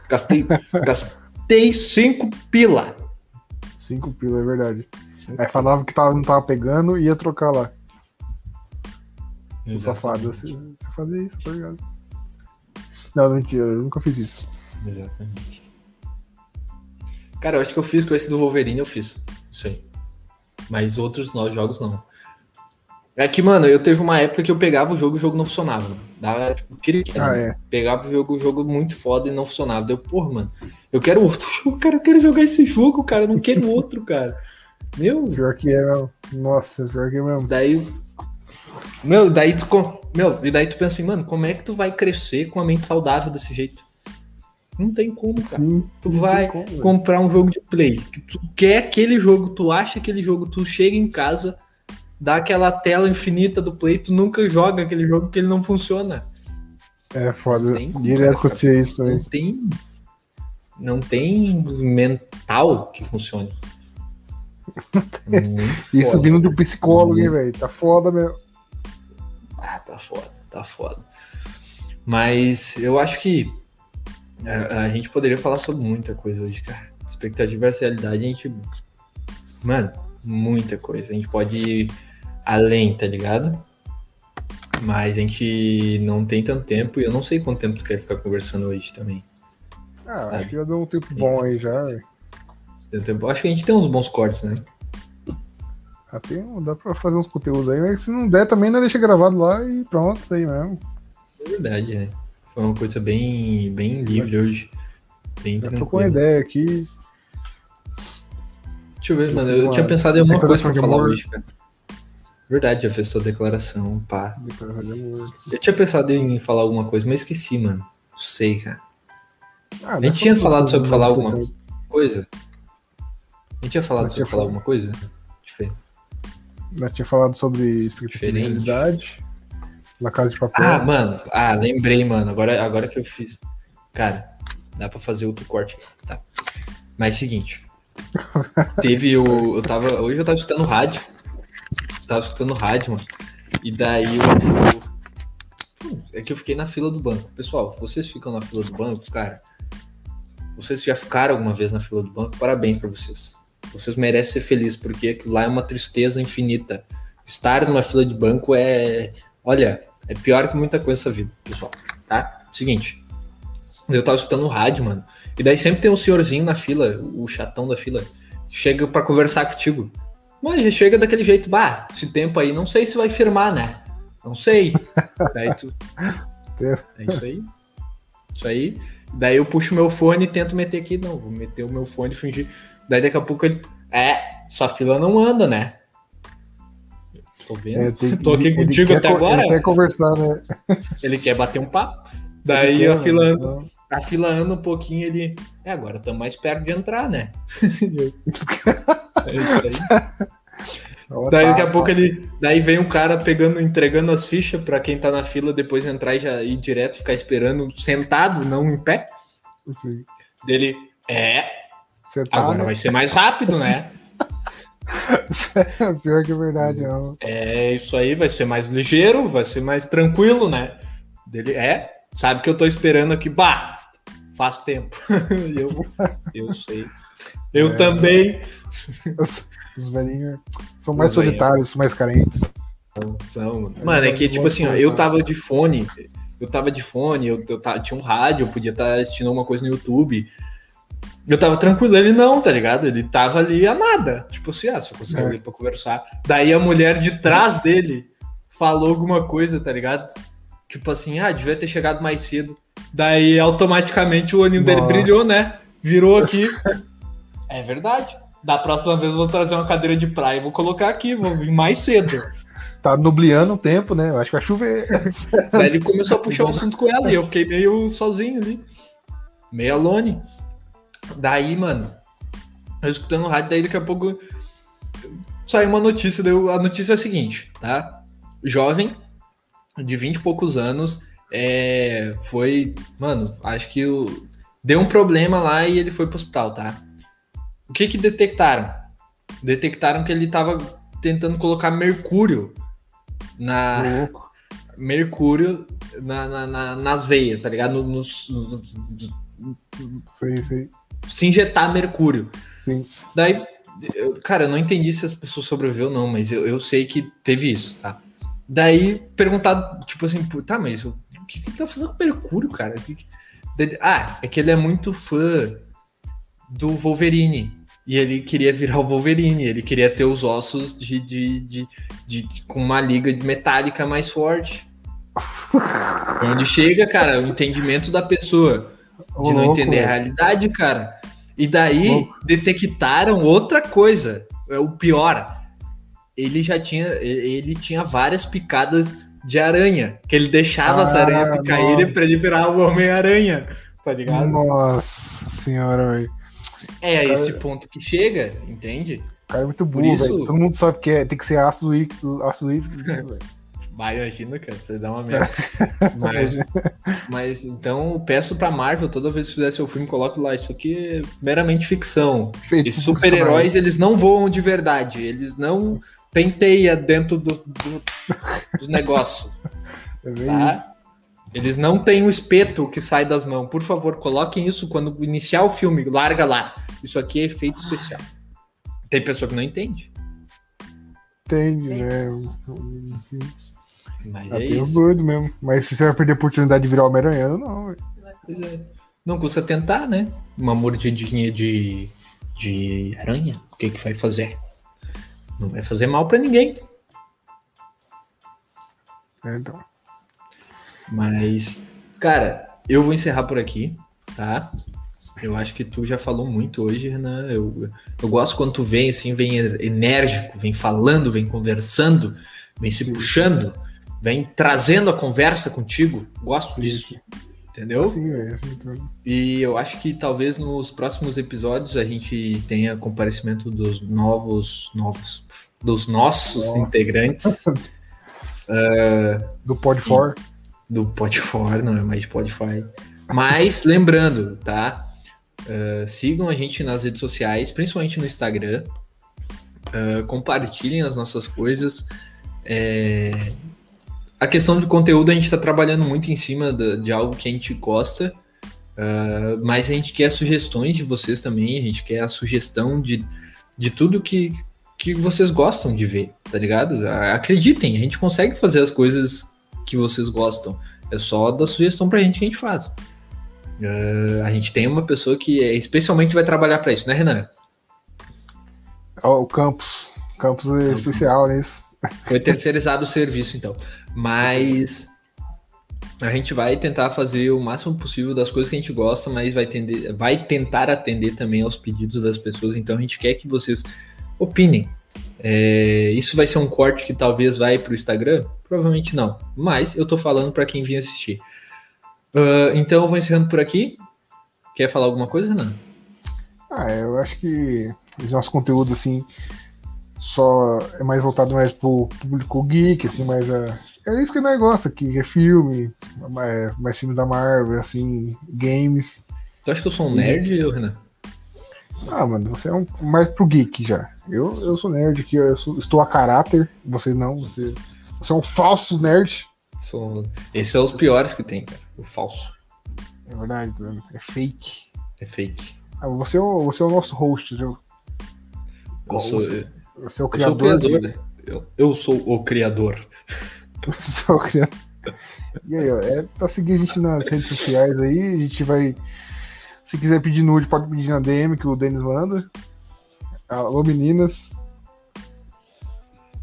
Gastei, gastei cinco pila.
Cinco pila, é verdade. Cinco Aí falava que tava, não tava pegando e ia trocar lá. Seu safado, você, você fazia isso, tá ligado? Não, mentira, eu nunca fiz isso.
Exatamente. Cara, eu acho que eu fiz com esse do Wolverine, eu fiz. Isso aí. Mas outros nove jogos não. É que, mano, eu teve uma época que eu pegava o jogo e o jogo não funcionava. Dava, tipo, tiriquinho. Ah, é. Pegava o jogo, o jogo muito foda e não funcionava. Deu, porra, mano, eu quero outro jogo, cara, eu quero jogar esse jogo, cara, eu não quero outro, cara. Meu.
Pior que é mesmo. Nossa, pior que é mesmo.
Daí. Meu, daí tu. Meu, e daí tu pensa assim, mano, como é que tu vai crescer com a mente saudável desse jeito? Não tem como, cara. Sim, tu vai como, comprar um jogo de play. Que tu quer aquele jogo, tu acha aquele jogo, tu chega em casa, dá aquela tela infinita do play, tu nunca joga aquele jogo porque ele não funciona.
É foda. Direto acontecer isso também.
Não tem. Não tem mental que funcione.
Isso vindo do psicólogo, hein, velho? Tá foda mesmo.
Ah, tá foda, tá foda. Mas eu acho que a, a, gente poderia falar sobre muita coisa hoje, cara. Expectativa versus realidade, a gente. Mano, muita coisa. A gente pode ir além, tá ligado? Mas a gente não tem tanto tempo e eu não sei quanto tempo tu quer ficar conversando hoje também.
Ah, acho que já deu um tempo bom aí já.
Deu tempo. Acho que a gente tem uns bons cortes, né?
Ah, tem, dá pra fazer uns conteúdos aí, mas se não der também, não deixa gravado lá e pronto, isso aí mesmo.
É verdade, né? Foi uma coisa bem, bem livre hoje. Bem
Já trocou uma ideia aqui.
Deixa eu ver, mano. Eu tinha pensado em alguma coisa pra falar hoje, cara. Verdade, já fez sua declaração, pá. Eu tinha pensado em falar alguma coisa, mas esqueci, mano. Não sei, cara. Ah, a gente tinha falado sobre falar alguma coisa? A gente tinha falado sobre falar alguma coisa?
Diferente. Já tinha falado sobre realidade. Na Casa de Papel.
Ah, mano. Ah, lembrei, mano. Agora, agora que eu fiz. Cara, dá pra fazer outro corte. Tá. Mas seguinte. teve o. Eu tava. Hoje eu tava escutando rádio. Tava escutando rádio, mano. E daí eu. É que eu fiquei na fila do banco. Pessoal, vocês ficam na fila do banco, cara. Vocês já ficaram alguma vez na fila do banco? Parabéns para vocês. Vocês merecem ser felizes, porque aquilo lá é uma tristeza infinita. Estar numa fila de banco é. Olha, é pior que muita coisa essa vida, pessoal. Tá? Seguinte. Eu tava escutando o rádio, mano. E daí sempre tem um senhorzinho na fila, o chatão da fila, chega para conversar contigo. Mas já chega daquele jeito, bah, esse tempo aí, não sei se vai firmar, né? Não sei. Daí tu. É isso aí. Isso aí. Daí eu puxo meu fone e tento meter aqui. Não, vou meter o meu fone e fingir. Daí daqui a pouco ele. É, sua fila não anda, né? Tô vendo. É, tem, Tô aqui contigo até agora.
Ele quer conversar, né?
Ele quer bater um papo. Daí quer, a fila anda. Então. A fila anda um pouquinho, ele. É, agora estamos mais perto de entrar, né? é isso aí. daí daqui a pouco ele. Daí vem um cara pegando, entregando as fichas para quem tá na fila, depois entrar e já ir direto, ficar esperando, sentado, não em pé. Sim. Dele. É. Agora vai ser mais rápido, né?
Pior que é verdade, não.
É, isso aí, vai ser mais ligeiro, vai ser mais tranquilo, né? Dele é, sabe que eu tô esperando aqui, bah, faz tempo. eu, eu sei. Eu é, também.
Os, os velhinhos são mais solitários, mais carentes.
São, Mano, é que tipo assim, ó, eu tava de fone, eu tava de fone, eu, eu tava, tinha um rádio, eu podia estar tá assistindo uma coisa no YouTube. Eu tava tranquilo, ele não, tá ligado? Ele tava ali a nada. Tipo assim, ah, só conseguiu é. pra conversar. Daí a mulher de trás dele falou alguma coisa, tá ligado? Tipo assim, ah, devia ter chegado mais cedo. Daí automaticamente o olhinho dele brilhou, né? Virou aqui. é verdade. Da próxima vez eu vou trazer uma cadeira de praia e vou colocar aqui, vou vir mais cedo.
Tá nubliando o tempo, né? Eu acho que vai chover.
Daí ele começou a puxar o assunto com ela e eu fiquei meio sozinho ali. Meio alone. Daí, mano, eu escutando o rádio, daí daqui a pouco saiu uma notícia. Daí a notícia é a seguinte, tá? Jovem, de 20 e poucos anos, é, foi. Mano, acho que o, deu um problema lá e ele foi pro hospital, tá? O que que detectaram? Detectaram que ele tava tentando colocar mercúrio na. Mercúrio na, na, na, nas veias, tá ligado? Nos, nos, nos,
Sim, sim
se injetar mercúrio.
Sim.
Daí, eu, cara, eu não entendi se as pessoas sobreviveu ou não, mas eu, eu sei que teve isso, tá? Daí, perguntado, tipo assim, tá, mas o que, que tá fazendo com mercúrio, cara? Que, que... Ah, é que ele é muito fã do Wolverine. E ele queria virar o Wolverine, ele queria ter os ossos de, de, de, de, de com uma liga metálica mais forte. Onde chega, cara, o entendimento da pessoa de não entender a realidade, cara. E daí detectaram outra coisa. É o pior. Ele já tinha. Ele tinha várias picadas de aranha. Que ele deixava ah, as aranhas picar nossa. ele pra ele virar o Homem-Aranha. Tá ligado?
Nossa senhora, velho.
É a esse ponto que chega, entende?
O cara é muito burro, isso... Todo mundo sabe que é, tem que ser ácido líquido, ácido líquido, velho.
Vai, imagina, cara, você dá uma merda. mas, mas, então eu peço pra Marvel, toda vez que fizer seu filme, coloque lá, isso aqui é meramente ficção. Feito Esses super-heróis, eles não voam de verdade, eles não penteia dentro do, do, dos negócios. É tá? Eles não têm o espeto que sai das mãos. Por favor, coloquem isso quando iniciar o filme, larga lá. Isso aqui é efeito especial. Tem pessoa que não entende.
Entende, né? Sim.
Mas tá é isso.
doido mesmo. Mas se você vai perder a oportunidade de virar Homem-Aranha, não.
Pois é. Não custa tentar, né? Uma mordidinha de, de aranha. O que que vai fazer? Não vai fazer mal para ninguém.
É, então.
Mas, cara, eu vou encerrar por aqui, tá? Eu acho que tu já falou muito hoje, Renan. Eu, eu gosto quando tu vem assim, vem enérgico, vem falando, vem conversando, vem se puxando vem trazendo a conversa contigo. Gosto sim, disso. Entendeu?
Sim, é, sim,
E eu acho que talvez nos próximos episódios a gente tenha comparecimento dos novos, novos, dos nossos integrantes. uh,
do Pod 4.
Do Pod 4, não é mais Podify. Mas lembrando, tá? Uh, sigam a gente nas redes sociais, principalmente no Instagram. Uh, compartilhem as nossas coisas. É, a questão do conteúdo a gente está trabalhando muito em cima de, de, algo que a gente gosta, uh, mas a gente quer sugestões de vocês também, a gente quer a sugestão de, de tudo que, que vocês gostam de ver, tá ligado? Acreditem, a gente consegue fazer as coisas que vocês gostam, é só dar sugestão pra gente que a gente faz. Uh, a gente tem uma pessoa que é, especialmente vai trabalhar para isso, né, Renan?
Oh, o Campos. Campos é especial nisso.
Foi terceirizado o serviço, então. Mas a gente vai tentar fazer o máximo possível das coisas que a gente gosta, mas vai, tender, vai tentar atender também aos pedidos das pessoas. Então a gente quer que vocês opinem. É, isso vai ser um corte que talvez vai para o Instagram? Provavelmente não. Mas eu tô falando para quem vinha assistir. Uh, então eu vou encerrando por aqui. Quer falar alguma coisa, Renan?
Ah, eu acho que o nosso conteúdo, assim, só é mais voltado mais pro público geek, assim, mais a. É isso que nós gosta, que é filme, mais, mais filmes da Marvel, assim, games.
Tu acha que eu sou um nerd, e... Renan?
Ah, mano, você é um mais pro geek já. Eu, eu sou nerd aqui, eu sou, estou a caráter, você não, você, você é um falso nerd.
Sou... Esse é os piores que tem, cara. O falso.
É verdade, é fake.
É fake.
Ah, você, é o, você é o nosso host, viu?
Eu sou,
você, você é o criador.
Eu sou o criador. De... Eu, eu sou o criador.
Criador. E aí, ó, é pra seguir a gente nas redes sociais aí, a gente vai. Se quiser pedir nude, pode pedir na DM que o Denis manda. Alô, meninas.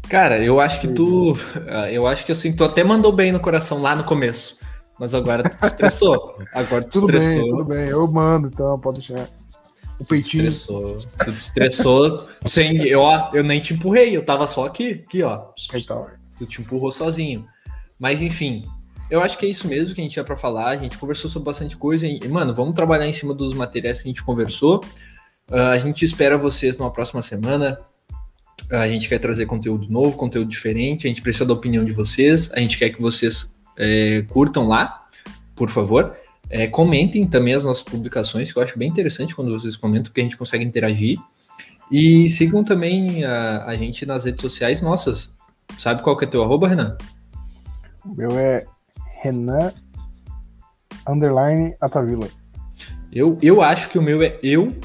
Cara, eu acho que tu. Eu acho que assim, tu até mandou bem no coração lá no começo. Mas agora tu estressou. Agora tu
tudo
estressou.
Bem, tudo bem, eu mando, então pode deixar.
O peitinho. Tu estressou. Tu estressou sem. Eu, eu nem te empurrei, eu tava só aqui, aqui, ó.
Então.
Tu te empurrou sozinho. Mas enfim, eu acho que é isso mesmo que a gente tinha para falar. A gente conversou sobre bastante coisa. E, mano, vamos trabalhar em cima dos materiais que a gente conversou. Uh, a gente espera vocês numa próxima semana. Uh, a gente quer trazer conteúdo novo, conteúdo diferente. A gente precisa da opinião de vocês. A gente quer que vocês é, curtam lá, por favor. É, comentem também as nossas publicações, que eu acho bem interessante quando vocês comentam, porque a gente consegue interagir. E sigam também a, a gente nas redes sociais nossas. Sabe qual que é teu arroba, Renan?
O meu é Renan underline Atavila.
Eu, eu acho que o meu é eu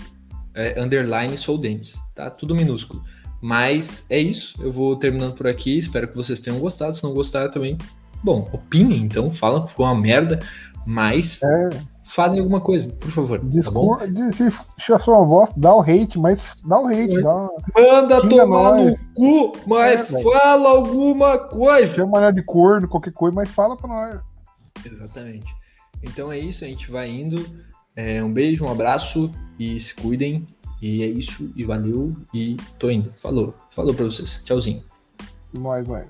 é, underline sou Denis, tá? Tudo minúsculo. Mas é isso. Eu vou terminando por aqui. Espero que vocês tenham gostado. Se não gostaram também, bom, opinem, então. Falam que foi uma merda. Mas é. Falem alguma coisa, por favor.
Desculpa, tá se a sua voz, dá o hate, mas dá o hate. Dá,
Manda tomar nós. no cu, mas é, fala alguma coisa.
Chama ela de corno, qualquer coisa, mas fala pra nós.
Exatamente. Então é isso, a gente vai indo. É, um beijo, um abraço e se cuidem. E é isso, e valeu, e tô indo. Falou, falou pra vocês. Tchauzinho.
Mais, mais.